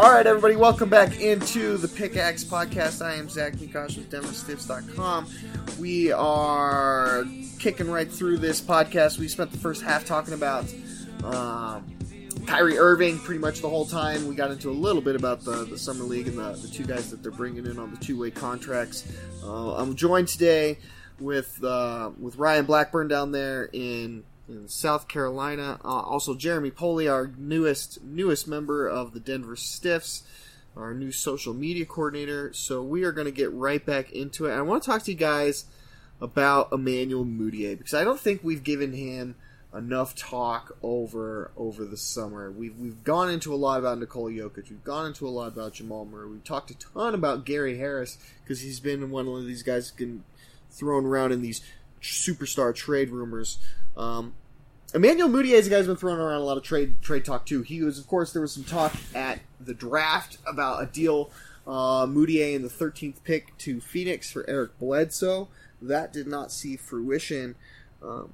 All right, everybody, welcome back into the Pickaxe Podcast. I am Zach Mikash with DenverStiffs.com. We are kicking right through this podcast. We spent the first half talking about um, Kyrie Irving pretty much the whole time. We got into a little bit about the, the Summer League and the, the two guys that they're bringing in on the two way contracts. Uh, I'm joined today with uh, with Ryan Blackburn down there in in South Carolina. Uh, also, Jeremy Poley, our newest newest member of the Denver Stiffs, our new social media coordinator. So we are going to get right back into it. I want to talk to you guys about Emmanuel Mudiay because I don't think we've given him enough talk over over the summer. We've we've gone into a lot about Nikola Jokic. We've gone into a lot about Jamal Murray. We've talked a ton about Gary Harris because he's been one of these guys getting thrown around in these superstar trade rumors. Um, Emmanuel Mudiay is a guy who's been throwing around a lot of trade trade talk too. He was, of course, there was some talk at the draft about a deal, uh, Mudiay in the 13th pick to Phoenix for Eric Bledsoe. That did not see fruition. Um,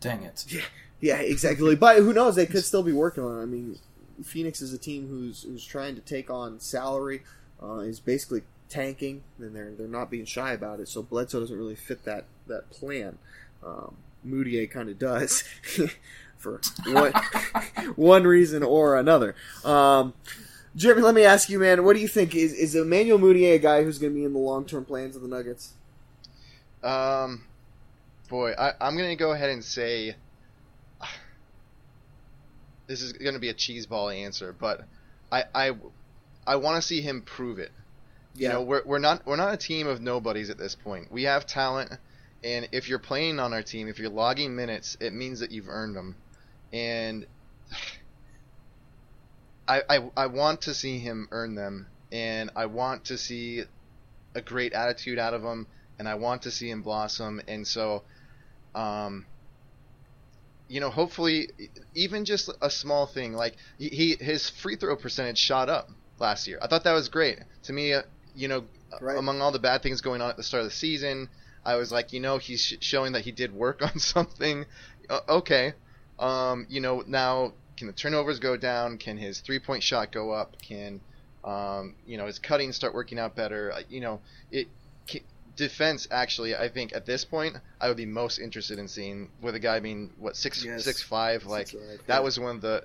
Dang it. [LAUGHS] yeah, exactly. but who knows? They could still be working on it. I mean, Phoenix is a team who's who's trying to take on salary, uh, is basically tanking, and they're they're not being shy about it. So Bledsoe doesn't really fit that that plan. Um, Mudiay kind of does, [LAUGHS] for one [LAUGHS] one reason or another. Um, Jeremy, let me ask you, man, what do you think? Is is Emmanuel Mudiay a guy who's going to be in the long term plans of the Nuggets? Um, boy, I, I'm gonna go ahead and say [SIGHS] this is gonna be a cheeseball answer, but I I, I want to see him prove it. You know, we're we're not we're not a team of nobodies at this point. We have talent, and if you're playing on our team, if you're logging minutes, it means that you've earned them. And [SIGHS] I I, I want to see him earn them, and I want to see a great attitude out of him, and I want to see him blossom. And so, um, you know, hopefully, even just a small thing like he, his free throw percentage shot up last year. I thought that was great. To me, uh, you know, Right. among all the bad things going on at the start of the season, I was like, you know, he's sh- showing that he did work [LAUGHS] on something. Uh, okay, um, you know, now can the turnovers go down? Can his three point shot go up? Can um, you know his cutting start working out better? Uh, You know, it ca defense actually. I think at this point, I would be most interested in seeing with a guy being what six Yes. six five. Like Six five, yeah. that was one of the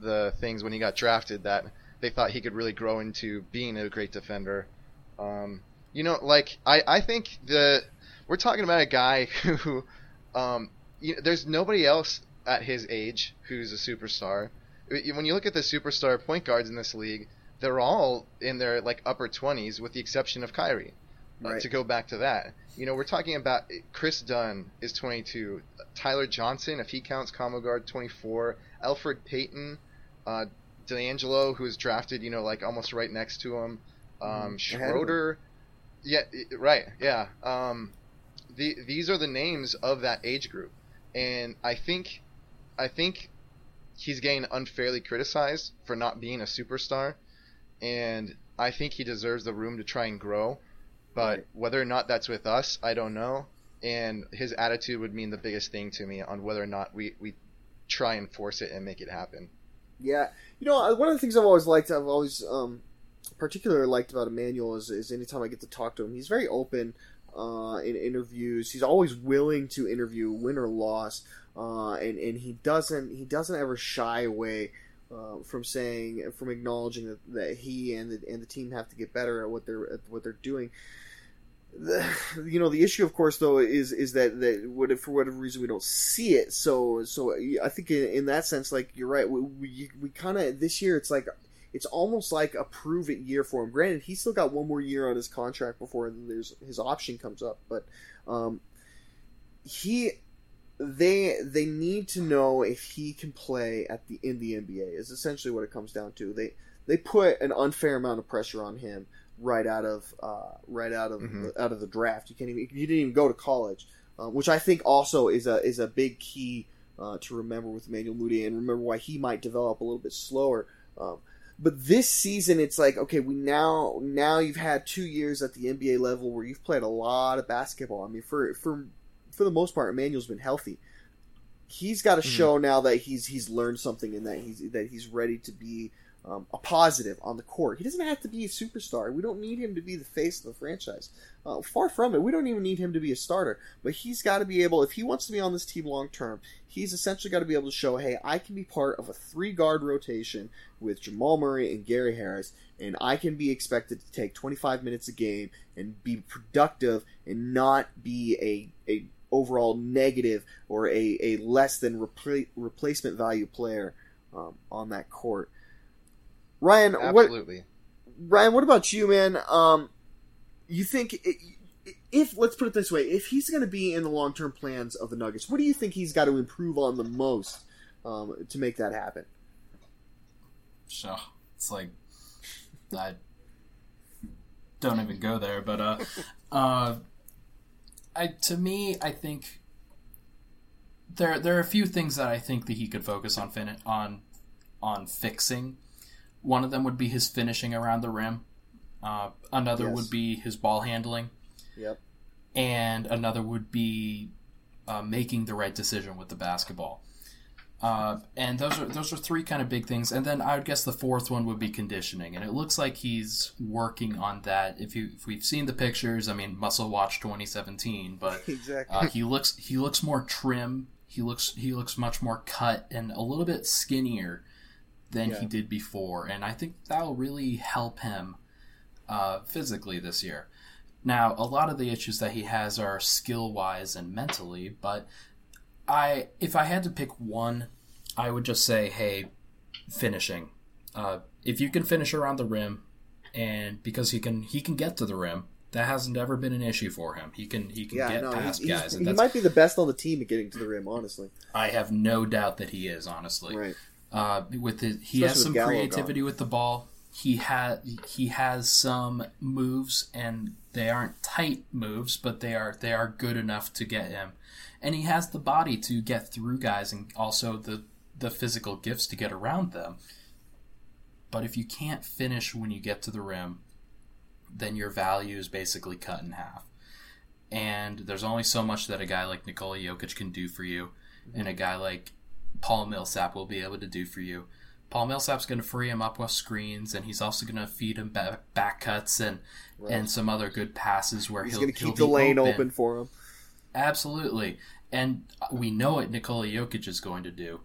the things when he got drafted that they thought he could really grow into being a great defender. Um, you know, like I, I think the we're talking about a guy [LAUGHS] who, um, you there's nobody else at his age who's a superstar. When you look at the superstar point guards in this league, they're all in their like upper 20s, with the exception of Kyrie. Uh, Right. to go back to that, you know, we're talking about Kris Dunn is 22, Tyler Johnson, if he counts combo guard, 24, Elfrid Payton, uh, D'Angelo, who was drafted, you know, like almost right next to him, um, Mhm. Him. Schroeder, yeah, right, yeah. Um, the, these are the names of that age group, and I think, I think he's getting unfairly criticized for not being a superstar, and I think he deserves the room to try and grow. But Right. whether or not that's with us, I don't know. And his attitude would mean the biggest thing to me on whether or not we, we try and force it and make it happen. Yeah, you know, one of the things I've always liked, I've always um, particularly liked about Emmanuel is, is anytime I get to talk to him, he's very open uh, in interviews. He's always willing to interview, win or loss, uh, and and he doesn't he doesn't ever shy away. Uh, from saying, from acknowledging that, that he and the, and the team have to get better at what they're at what they're doing. The, you know, the issue, of course, though, is is that that what for whatever reason we don't see it. So, so I think in, in that sense, like you're right. We we, we kind of this year, it's like it's almost like a prove it year for him. Granted, he's still got one more year on his contract before there's his option comes up, but um, he they they need to know if he can play at the in the NBA is essentially what it comes down to. They they put an unfair amount of pressure on him right out of uh, right out of Mhm. out of the draft. You can't even you didn't even go to college, uh, which I think also is a is a big key uh, to remember with Emmanuel Mudiay and remember why he might develop a little bit slower. Um, but this season, it's like okay, we now now you've had two years at the NBA level where you've played a lot of basketball. I mean, for for for the most part, Emmanuel's been healthy. He's got to Mhm. show now that he's he's learned something and that he's that he's ready to be um, a positive on the court. He doesn't have to be a superstar. We don't need him to be the face of the franchise. Uh, far from it. We don't even need him to be a starter. But he's got to be able, if he wants to be on this team long term, he's essentially got to be able to show, hey, I can be part of a three guard rotation with Jamal Murray and Gary Harris, and I can be expected to take 25 minutes a game and be productive and not be a, a overall negative or a, a less than repla- replacement value player um, on that court. Ryan, what Ryan, what about you, man? Um, you think i if let's put it this way, if he's going to be in the long term plans of the Nuggets, what do you think he's got to improve on the most um, to make that happen? So it's like I don't even go there, but uh, uh, I to me, I think there there are a few things that I think that he could focus on fin- on on fixing. One of them would be his finishing around the rim. Uh, another Yes. would be his ball handling, Yep. and another would be uh, making the right decision with the basketball. Uh, and those are those are three kind of big things. And then I would guess the fourth one would be conditioning, and it looks like he's working on that. If you if we've seen the pictures, I mean, Muscle Watch 2017, but [LAUGHS] Exactly. uh, he looks he looks more trim. He looks he looks much more cut and a little bit skinnier than Yeah. he did before, and I think that'll really help him uh, physically this year. Now, a lot of the issues that he has are skill wise and mentally, but I if I had to pick one, I would just say, hey, finishing. Uh, if you can finish around the rim, and because he can he can get to the rim, that hasn't ever been an issue for him. He can he can yeah, get no, past he's, he's- guys, he and that's, might be the best on the team at getting to the rim. Honestly, I have no doubt that he is. Honestly, right? Uh, with his, he Especially has some creativity with the ball. He had he has some moves, and they aren't tight moves, but they are they are good enough to get him. And he has the body to get through guys, and also the the physical gifts to get around them. But if you can't finish when you get to the rim, then your value is basically cut in half. And there's only so much that a guy like Nikola Jokic can do for you, and a guy like Paul Millsap will be able to do for you. Paul Millsap's going to free him up with screens, and he's also going to feed him back, back cuts and and some other good passes where He's he'll going to keep the lane open. open for him. Absolutely. And we know what Nikola Jokic is going to do.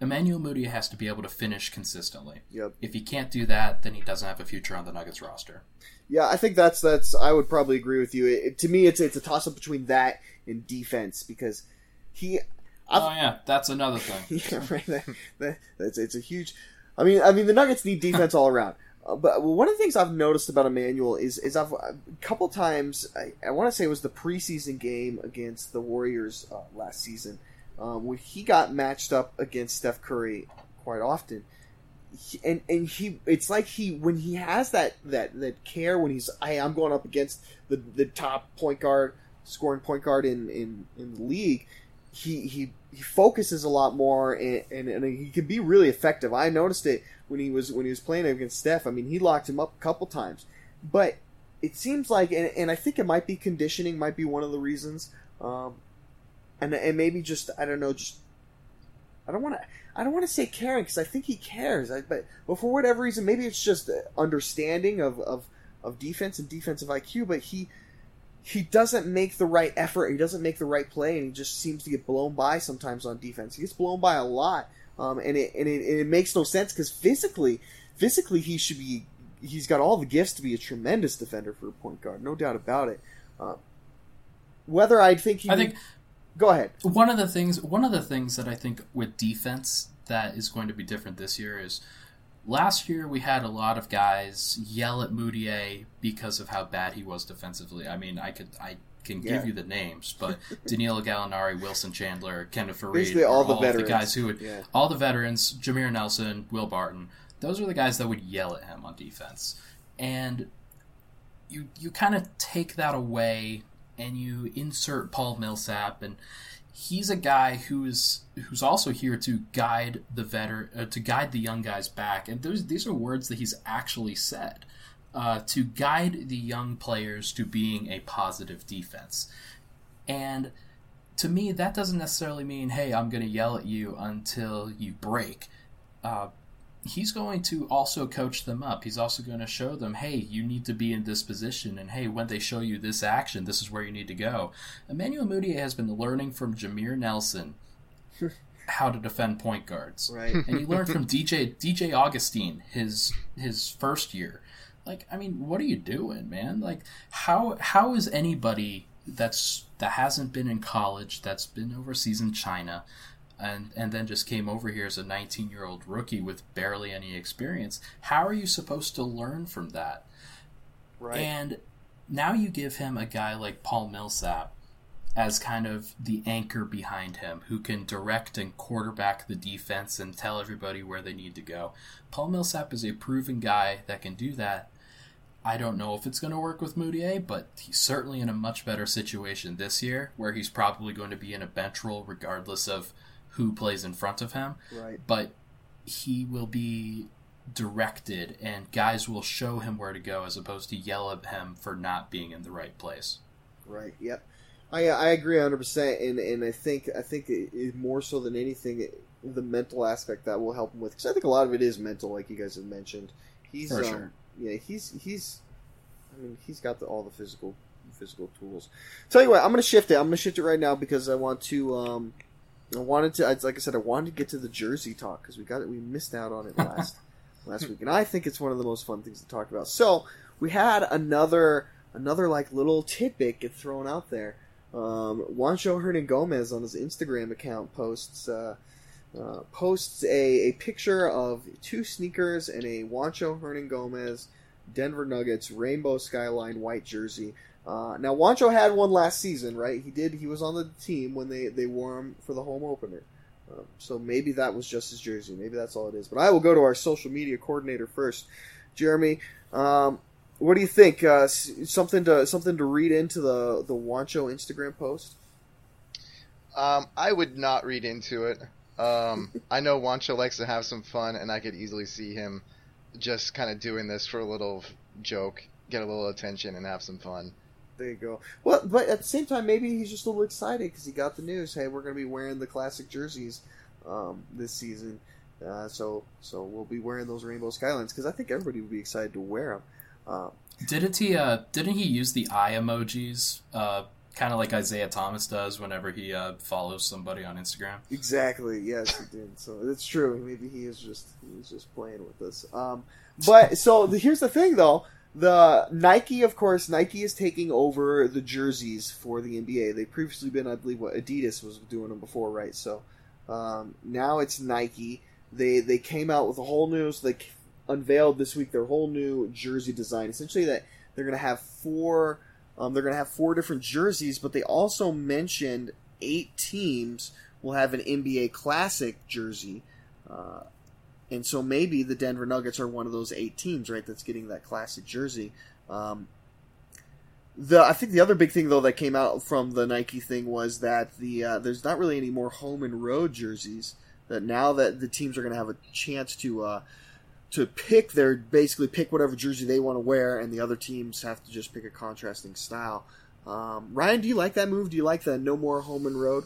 Emmanuel Mudiay has to be able to finish consistently. Yep. If he can't do that, then he doesn't have a future on the Nuggets roster. Yeah, I think that's that's. I would probably agree with you. It, to me, it's it's a toss up between that and defense because he. I've- oh yeah, that's another thing. [LAUGHS] yeah, right. That, that, that's it's a huge. I mean, I mean, the Nuggets need defense all around. [LAUGHS] Uh, but one of the things I've noticed about Emmanuel is is I've a couple times I, I want to say it was the preseason game against the Warriors uh, last season um, when he got matched up against Steph Curry quite often. He, and and he it's like he when he has that that that care when he's hey I'm going up against the the top point guard scoring point guard in in in the league he he he focuses a lot more and, and, and he can be really effective. I noticed it when he was when he was playing against Steph. I mean, he locked him up a couple times, but it seems like and, and I think it might be conditioning might be one of the reasons, um, and and maybe just I don't know just I don't want to I don't want to say caring because I think he cares. I, but but for whatever reason, maybe it's just understanding of of of defense and defensive IQ. But he he doesn't make the right effort. He doesn't make the right play, and he just seems to get blown by sometimes on defense. He gets blown by a lot, um, and it and it, and it makes no sense because physically, physically he should be. He's got all the gifts to be a tremendous defender for a point guard, no doubt about it. Uh, whether I think he, I think go ahead. one of the things one of the things that I think with defense that is going to be different this year is last year we had a lot of guys yell at Mudiay because of how bad he was defensively. I mean, I could I can Yeah. give you the names, but [LAUGHS] Danilo Gallinari, Wilson Chandler, Kenneth Faried, Basically all the veterans. guys who would Yeah. all the veterans, Jameer Nelson, Will Barton, those are the guys that would yell at him on defense. And you you kind of take that away and you insert Paul Millsap and he's a guy who's who's also here to guide the veteran uh, to guide the young guys back. And those these are words that he's actually said uh, to guide the young players to being a positive defense. And to me that doesn't necessarily mean hey i'm going to yell at you until you break. Uh, he's going to also coach them up. He's also going to show them, hey, you need to be in this position, and hey, when they show you this action, this is where you need to go. Emmanuel Mudiay has been learning from Jameer Nelson [LAUGHS] how to defend point guards, Right. and he learned from DJ DJ Augustin his his first year. Like, I mean, what are you doing, man? Like, how how is anybody that's that hasn't been in college, that's been overseas in China, and and then just came over here as a 19 year old rookie with barely any experience. How are you supposed to learn from that? Right. And now you give him a guy like Paul Millsap as kind of the anchor behind him who can direct and quarterback the defense and tell everybody where they need to go. Paul Millsap is a proven guy that can do that. I don't know if it's going to work with Mudiay, but he's certainly in a much better situation this year where he's probably going to be in a bench role regardless of who plays in front of him. Right. But he will be directed and guys will show him where to go as opposed to yell at him for not being in the right place. Right. Yep. I I agree 100, percent and and I think I think it, more so than anything, the mental aspect that will help him with because I think a lot of it is mental, like you guys have mentioned. He's For um, sure. yeah he's he's I mean he's got the, all the physical physical tools. Tell you what, I'm gonna shift it. I'm gonna shift it right now because I want to. um I wanted to, like I said, I wanted to get to the jersey talk because we got it. We missed out on it [LAUGHS] last last week, and I think it's one of the most fun things to talk about. So we had another another like little tidbit get thrown out there. Um, Juancho Hernangomez on his Instagram account posts uh, uh, posts a, a picture of two sneakers and a Juancho Hernangomez Denver Nuggets rainbow skyline white jersey. Uh, now Juancho had one last season, right? He did. He was on the team when they, they wore him for the home opener. Um, so maybe that was just his jersey. Maybe that's all it is. But I will go to our social media coordinator first, Jeremy. Um, what do you think? Uh, something to something to read into the the Juancho Instagram post? Um, I would not read into it. Um, I know Juancho likes to have some fun, and I could easily see him just kind of doing this for a little joke, get a little attention, and have some fun. There you go. Well, but at the same time, maybe he's just a little excited because he got the news. Hey, we're going to be wearing the classic jerseys um, this season. Uh, so, so we'll be wearing those rainbow skylines because I think everybody would be excited to wear them. Uh, Didn't he? Uh, didn't he use the eye emojis, uh, kind of like Isaiah Thomas does whenever he uh, follows somebody on Instagram? Exactly. Yes, he did. So it's true. Maybe he is just he's just playing with us. Um, but so the, here's the thing, though. The Nike, of course, Nike is taking over the jerseys for the NBA. They've previously been, I believe, what Adidas was doing them before, right? So um, now it's Nike. They they came out with a whole new. So they unveiled this week their whole new jersey design. Essentially, that they're going to have four. Um, they're going to have four different jerseys, but they also mentioned eight teams will have an NBA Classic jersey. Uh, and so maybe the Denver Nuggets are one of those eight teams, right? That's getting that classic jersey. Um, the I think the other big thing though that came out from the Nike thing was that the uh, there's not really any more home and road jerseys. That now that the teams are going to have a chance to uh, to pick their basically pick whatever jersey they want to wear, and the other teams have to just pick a contrasting style. Um, Ryan, do you like that move? Do you like the no more home and road?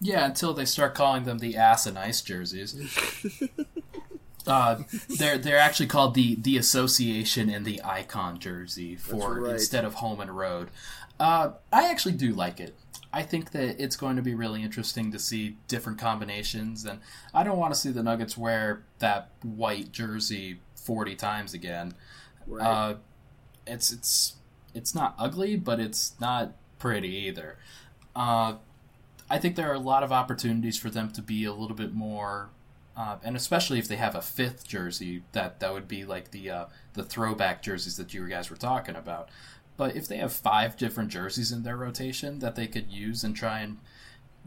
Yeah, until they start calling them the ass and ice jerseys. [LAUGHS] uh, they're they're actually called the the association and the icon jersey for right. instead of home and road. Uh, I actually do like it. I think that it's going to be really interesting to see different combinations, and I don't want to see the Nuggets wear that white jersey forty times again. Right. Uh, it's it's it's not ugly, but it's not pretty either. Uh, I think there are a lot of opportunities for them to be a little bit more, uh, and especially if they have a fifth jersey, that that would be like the uh, the throwback jerseys that you guys were talking about. But if they have five different jerseys in their rotation that they could use and try and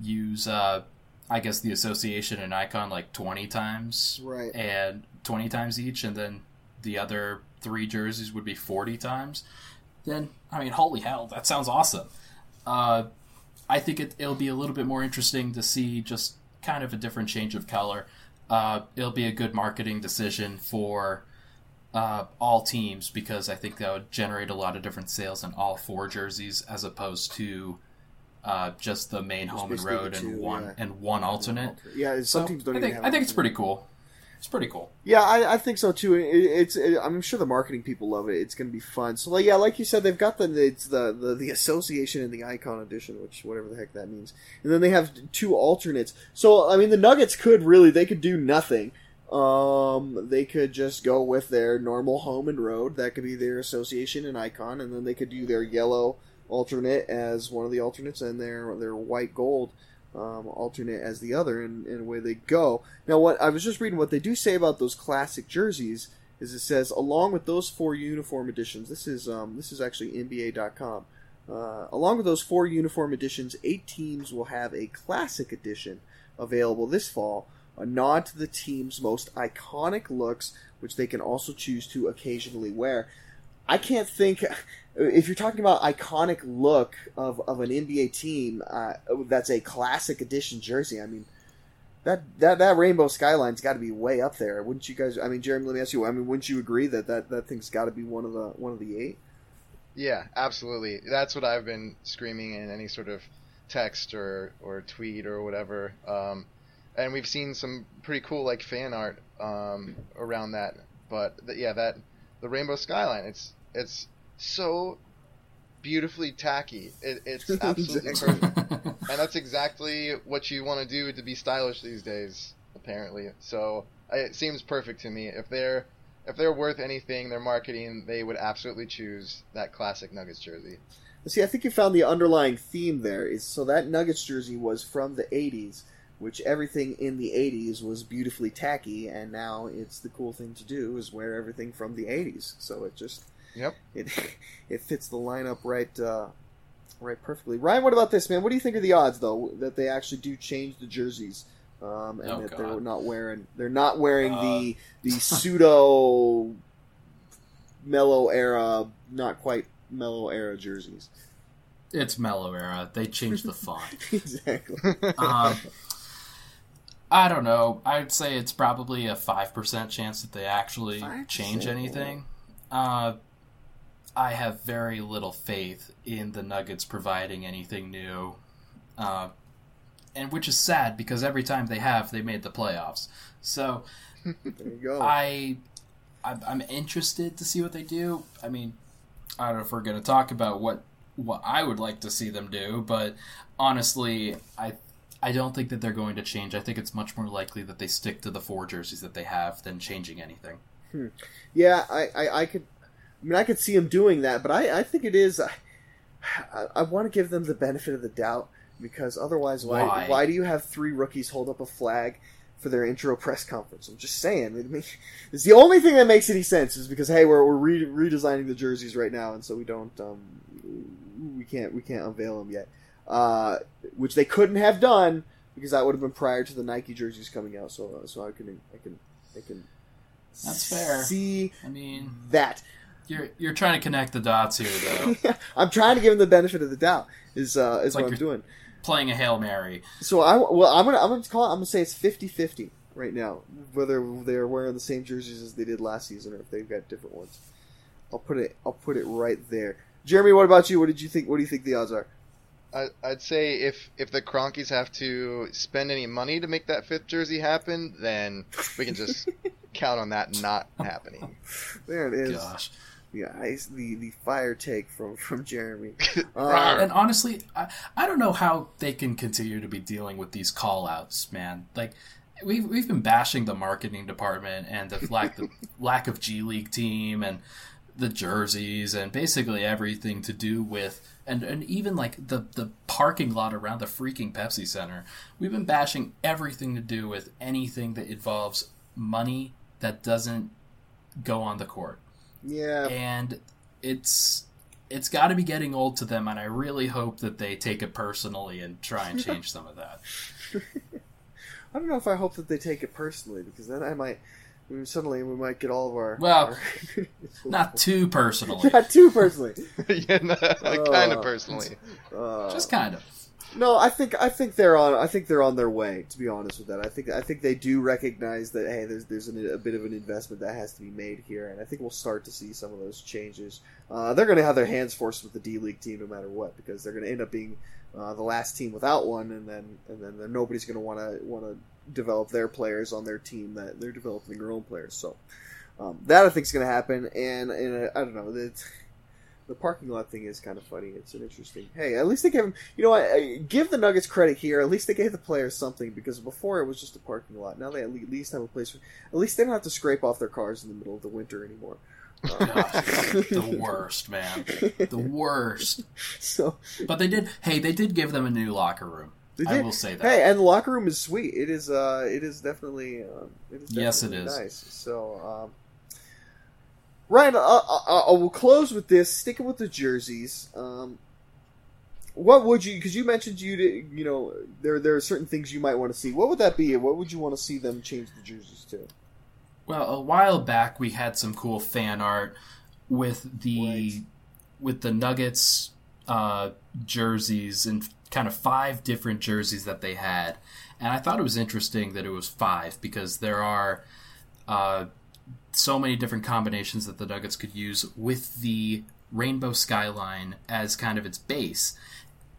use, uh, I guess the association and icon like twenty times, Right. and twenty times each, and then the other three jerseys would be forty times. Then I mean, holy hell, that sounds awesome. I think it, it'll be a little bit more interesting to see just kind of a different change of color. Uh, it'll be a good marketing decision for uh, all teams because I think that would generate a lot of different sales in all four jerseys as opposed to uh, just the main home and road and one yeah. and one alternate. Yeah, some So, teams don't I even think I think it's pretty cool. It's pretty cool. Yeah, I, I think so too. It, it's it, I'm sure the marketing people love it. It's going to be fun. So like, yeah, like you said, they've got the it's the, the the association and the icon edition, which whatever the heck that means. And then they have two alternates. So I mean, the Nuggets could really they could do nothing. Um, they could just go with their normal home and road. That could be their association and icon, and then they could do their yellow alternate as one of the alternates, and their their white gold um, alternate as the other, and, and away they go. Now, what I was just reading, what they do say about those classic jerseys is it says along with those four uniform editions. This is um, this is actually NBA.com. Uh, along with those four uniform editions, eight teams will have a classic edition available this fall, a nod to the team's most iconic looks, which they can also choose to occasionally wear. I can't think [LAUGHS] if you're talking about iconic look of, of an NBA team uh, that's a classic edition jersey. I mean, that that that rainbow skyline's got to be way up there, wouldn't you guys? I mean, Jeremy, let me ask you. I mean, wouldn't you agree that that, that thing's got to be one of the one of the eight? Yeah, absolutely. That's what I've been screaming in any sort of text or, or tweet or whatever. Um, and we've seen some pretty cool like fan art um, around that. But th- yeah, that the rainbow skyline. It's it's so beautifully tacky. It, it's [LAUGHS] absolutely perfect, [LAUGHS] and that's exactly what you want to do to be stylish these days. Apparently, so it seems perfect to me. If they're if they're worth anything, their marketing, they would absolutely choose that classic Nuggets jersey. See, I think you found the underlying theme there. Is so that Nuggets jersey was from the '80s, which everything in the '80s was beautifully tacky, and now it's the cool thing to do is wear everything from the '80s. So it just Yep. it [LAUGHS] it fits the lineup right uh, right perfectly. Ryan, what about this man? What do you think of the odds though that they actually do change the jerseys? Um, and Oh, that they're not wearing they're not wearing the Uh. the [LAUGHS] pseudo Melo era, not quite Melo era jerseys. It's Melo era. They changed the font. [LAUGHS] exactly. um, I don't know. I'd say it's probably a five percent chance that they actually 5%, change anything. Uh, I have very little faith in the Nuggets providing anything new, uh, and which is sad because every time they have, they made the playoffs. So There you go. I, I'm, I'm interested to see what they do. I mean, I don't know if we're going to talk about what what I would like to see them do, but honestly, I I don't think that they're going to change. I think it's much more likely that they stick to the four jerseys that they have than changing anything. Yeah, I, I, I could. I mean, I could see him doing that, but I, I think it is. I, I want to give them the benefit of the doubt because otherwise, why, Why? why do you have three rookies hold up a flag for their intro press conference? I'm just saying. I mean, [LAUGHS] it's the only thing that makes any sense is because hey, we're we're re- redesigning the jerseys right now, and so we don't um we can't we can't unveil them yet, uh, which they couldn't have done because that would have been prior to the Nike jerseys coming out. So so I can I can I can. That's fair. See I mean, that. You're you're trying to connect the dots here, though. [LAUGHS] I'm trying to give him the benefit of the doubt. Is uh, is like what I'm you're- doing. Playing a hail mary. So I well, I'm gonna I'm gonna call it. I'm gonna say it's 50-50 right now. Whether they're wearing the same jerseys as they did last season or if they've got different ones. I'll put it. I'll put it right there. Jeremy, what about you? What did you think? What do you think the odds are? I, I'd say if if the Kroenkes have to spend any money to make that fifth jersey happen, then we can just [LAUGHS] count on that not happening. There it is. Gosh. The ice, the the fire take from from Jeremy. [LAUGHS] Uh, Rawr. And honestly, I, I don't know how they can continue to be dealing with these call outs, man. Like we've we've been bashing the marketing department and the lack the [LAUGHS] lack of G League team and the jerseys and basically everything to do with and, and even like the the parking lot around the freaking Pepsi Center. We've been bashing everything to do with anything that involves money that doesn't go on the court Yeah, and it's it's got to be getting old to them, and I really hope that they take it personally and try and change some of that. [LAUGHS] I don't know if I hope that they take it personally because then I might I mean, suddenly we might get all of our Well, our- [LAUGHS] Not too personally, not too personally. [LAUGHS] yeah, no, kind Uh, of personally. Uh, just kind of. No, I think I think they're on. I think they're on their way. To be honest with that, I think I think they do recognize that hey, there's there's an, a bit of an investment that has to be made here, and I think we'll start to see some of those changes. Uh, they're going to have their hands forced with the D League team no matter what, because they're going to end up being uh, the last team without one, and then and then, nobody's going to want to want to develop their players on their team that they're developing their own players. So um, that I think is going to happen, and and uh, I don't know that. The parking lot thing is kind of funny. It's an interesting. Hey, at least they gave him. You know what? I- Give the Nuggets credit here. At least they gave the players something because before it was just a parking lot. Now they at least have a place. For, at least they don't have to scrape off their cars in the middle of the winter anymore. [LAUGHS] Um, the worst, man. [LAUGHS] The worst. so But they did. Hey, they did give them a new locker room. I will say that. Hey, and the locker room is sweet. It is. Uh, it is definitely. Um, it is Yes, it definitely is. Nice. So, um, Ryan, I, I, I will close with this. Sticking with the jerseys. Um, what would you? Because you mentioned you, did- you know, there there are certain things you might want to see. What would that be? What would you want to see them change the jerseys to? Well, a while back we had some cool fan art with the Right. with the Nuggets uh, jerseys and kind of five different jerseys that they had, and I thought it was interesting that it was five because there are uh, so many different combinations that the Nuggets could use with the rainbow skyline as kind of its base,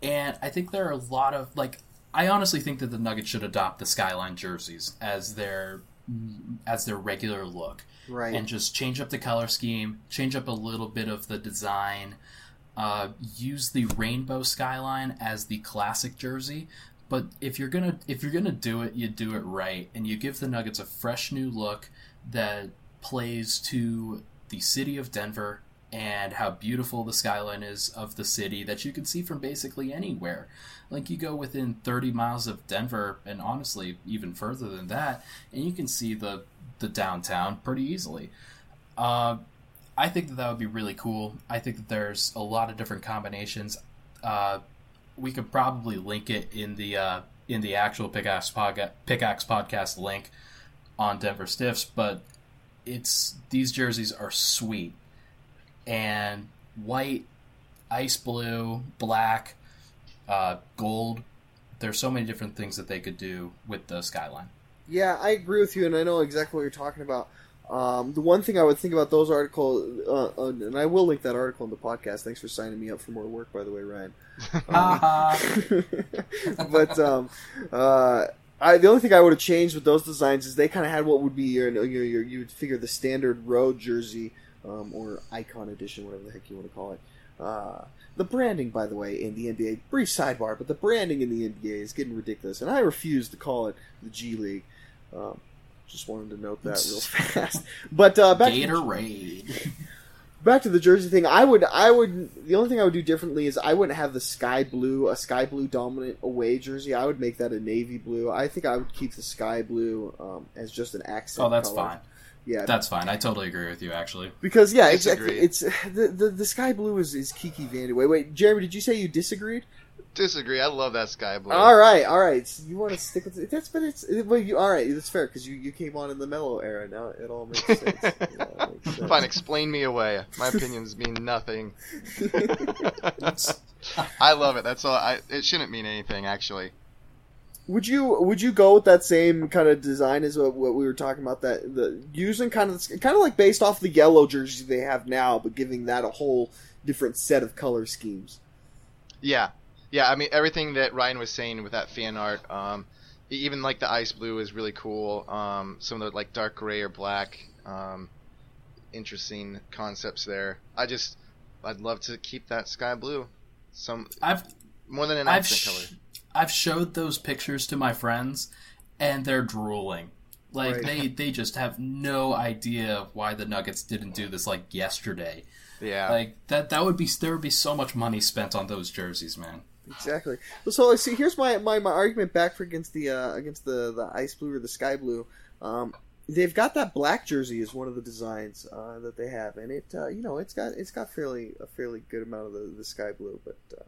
and I think there are a lot of like. I honestly think that the Nuggets should adopt the skyline jerseys as their as their regular look Right. and just change up the color scheme, change up a little bit of the design, uh, use the rainbow skyline as the classic jersey. But if you're gonna if you're gonna do it, you do it right, and you give the Nuggets a fresh new look that plays to the city of Denver and how beautiful the skyline is of the city that you can see from basically anywhere. Like you go within 30 miles of Denver, and honestly, even further than that, and you can see the the downtown pretty easily. Uh, I think that that would be really cool. I think that there's a lot of different combinations. Uh, we could probably link it in the uh, in the actual pickaxe pickaxe podcast link on Denver Stiffs, but it's these jerseys are sweet and white, ice blue, black, uh, gold. There's so many different things that they could do with the skyline. Yeah, I agree with you, and I know exactly what you're talking about. Um, the one thing I would think about those articles, uh, uh, and I will link that article in the podcast. Thanks for signing me up for more work, by the way, Ryan. Haha. [LAUGHS] [LAUGHS] but um, uh, I, the only thing I would have changed with those designs is they kind of had what would be your, your, your you would figure the standard road jersey um, or icon edition, whatever the heck you want to call it. Uh, the branding, by the way, in the NBA, brief sidebar, but the branding in the NBA is getting ridiculous, and I refuse to call it the G League. Um, just wanted to note that real [LAUGHS] fast. But uh, back to Gatorade. Back to the jersey thing i would i would the only thing i would do differently is i wouldn't have the sky blue a sky blue dominant away jersey i would make that a navy blue i think i would keep the sky blue um, as just an accent Oh, that's color. fine. yeah That's fine. I totally agree with you, actually. because yeah exactly it's the, the the sky blue is, is kiki vandy wait wait jeremy did you say you disagreed Disagree. I love that sky blue. all right all right so you want to stick with it that's but it's it, well, you, all right that's fair because you, you came on in the Melo era now it all makes sense, [LAUGHS] Yeah, makes sense. Fine, explain me away. My opinions mean nothing. [LAUGHS] I love it. That's all. I, it shouldn't mean anything, actually. Would you would you go with that same kind of design as what, what we were talking about that the using kind of kind of like based off the yellow jerseys they have now, but giving that a whole different set of color schemes? Yeah, yeah. I mean, everything that Ryan was saying with that fan art, um, even like the ice blue is really cool. Um, some of the like dark gray or black, um, interesting concepts there. I just, I'd love to keep that sky blue. Some I've more than an I've accent sh- color. I've showed those pictures to my friends, and they're drooling. Like Right. they [LAUGHS] they just have no idea why the Nuggets didn't do this like yesterday. Yeah. Like that that would be there would be so much money spent on those jerseys, man. Exactly. So let's see. Here's my, my, my argument back for against the uh, against the, the ice blue or the sky blue. Um, they've got that black jersey as one of the designs uh, that they have, and it uh, you know it's got it's got fairly a fairly good amount of the, the sky blue, but uh,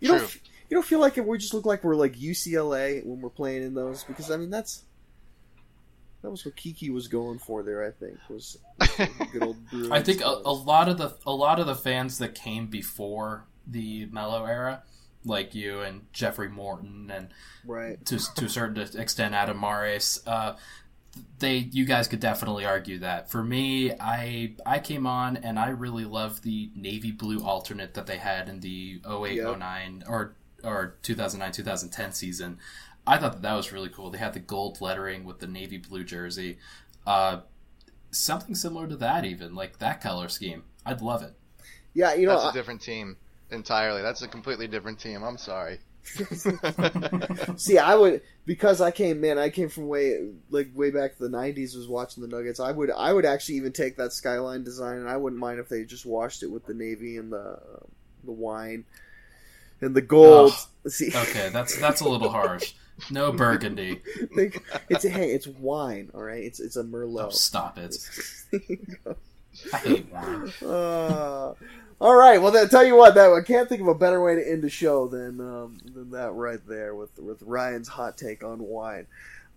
you True. don't you don't feel like it, we just look like we're like UCLA when we're playing in those because I mean that's that was what Kiki was going for there. I think was, was the [LAUGHS] good old. Bruins I think a, a lot of the a lot of the fans that came before the Melo era, like you and Jeffrey Morton and right. to to a certain [LAUGHS] extent Adam Mares, uh, they you guys could definitely argue that. For me, I I came on and I really loved the navy blue alternate that they had in the 08 Yeah. or or 2009 2010 season. I thought that that was really cool. They had the gold lettering with the navy blue jersey. Uh, something similar to that, even like that color scheme. I'd love it. Yeah, you know, That's I- a different team entirely. That's a completely different team. I'm sorry. [LAUGHS] See, I would because I came, man, I came from way like way back to the '90s. Was watching the Nuggets. I would, I would actually even take that skyline design, and I wouldn't mind if they just washed it with the navy and the the wine and the gold. [LAUGHS] See, Okay, that's that's a little harsh. No [LAUGHS] burgundy. think- it's hey, it's wine. All right, it's it's a Oh, merlot. stop it. I hate wine. Uh, all right. Well, then, tell you what, that I can't think of a better way to end the show than um, than that right there with with Ryan's hot take on wine.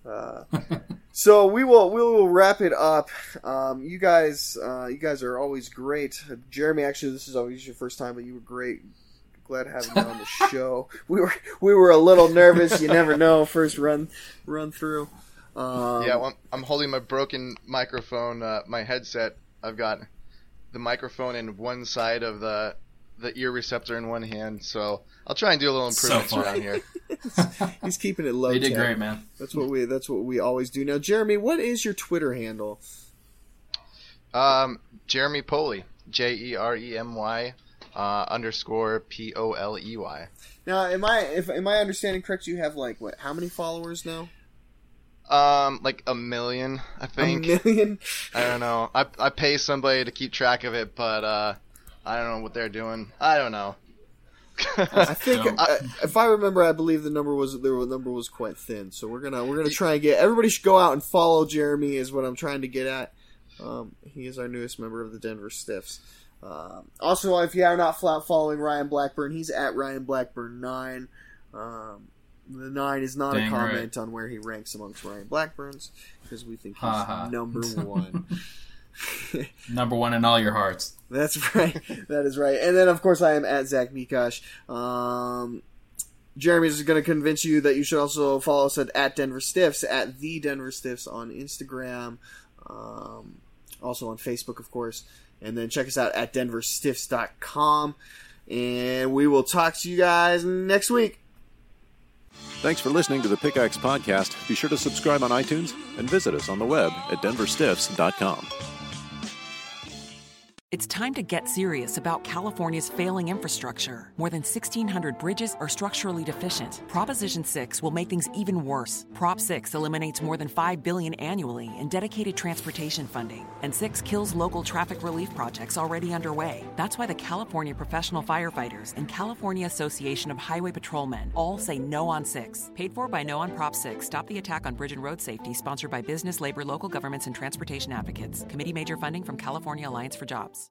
Uh, [LAUGHS] so we will we will wrap it up. Um, you guys, uh, you guys are always great. Jeremy, actually, this is always your first time, but you were great. Glad having you on the [LAUGHS] show. We were we were a little nervous. You never know. First run run through. Um, yeah, well, I'm, I'm holding my broken microphone, uh, my headset. I've got the microphone in one side of the the ear receptor in one hand, so I'll try and do a little So improvements funny. around here. [LAUGHS] he's keeping it low. They did tech. great, man. That's what we. That's what we always do. Now, Jeremy, what is your Twitter handle? Um, Jeremy Poley, J E R E M Y uh, underscore P O L E Y. Now, am I if am I understanding correct? You have like what? How many followers now? Um, like a million, I think. A million. I don't know. I I pay somebody to keep track of it, but uh, I don't know what they're doing. I don't know. I [LAUGHS] think Don't. uh, if I remember, I believe the number was the number was quite thin. So we're gonna we're gonna try and get everybody should go out and follow Jeremy. Is what I'm trying to get at. Um, he is our newest member of the Denver Stiffs. Um, also, if you are not flat following Ryan Blackburn, he's at Ryan Blackburn nine. Um, the nine is not Dang a comment on where he ranks amongst Ryan Blackburns because we think he's Ha ha. number [LAUGHS] one. [LAUGHS] Number one in all your hearts. That's right. That is right. And then, of course, I am at Zach Mikash. Um, Jeremy is going to convince you that you should also follow us at, at Denver Stiffs, at the Denver Stiffs on Instagram, um, also on Facebook, of course. And then check us out at denverstiffs.com. And we will talk to you guys next week. Thanks for listening to the Pickaxe Podcast. Be sure to subscribe on iTunes and visit us on the web at denverstiffs.com. It's time to get serious about California's failing infrastructure. More than 1,600 bridges are structurally deficient. Proposition 6 will make things even worse. Prop 6 eliminates more than 5 billion annually in dedicated transportation funding, and 6 kills local traffic relief projects already underway. That's why the California Professional Firefighters and California Association of Highway Patrolmen all say no on 6. Paid for by No on Prop 6. Stop the attack on bridge and road safety, sponsored by business, labor, local governments, and transportation advocates. Committee major funding from California Alliance for Jobs.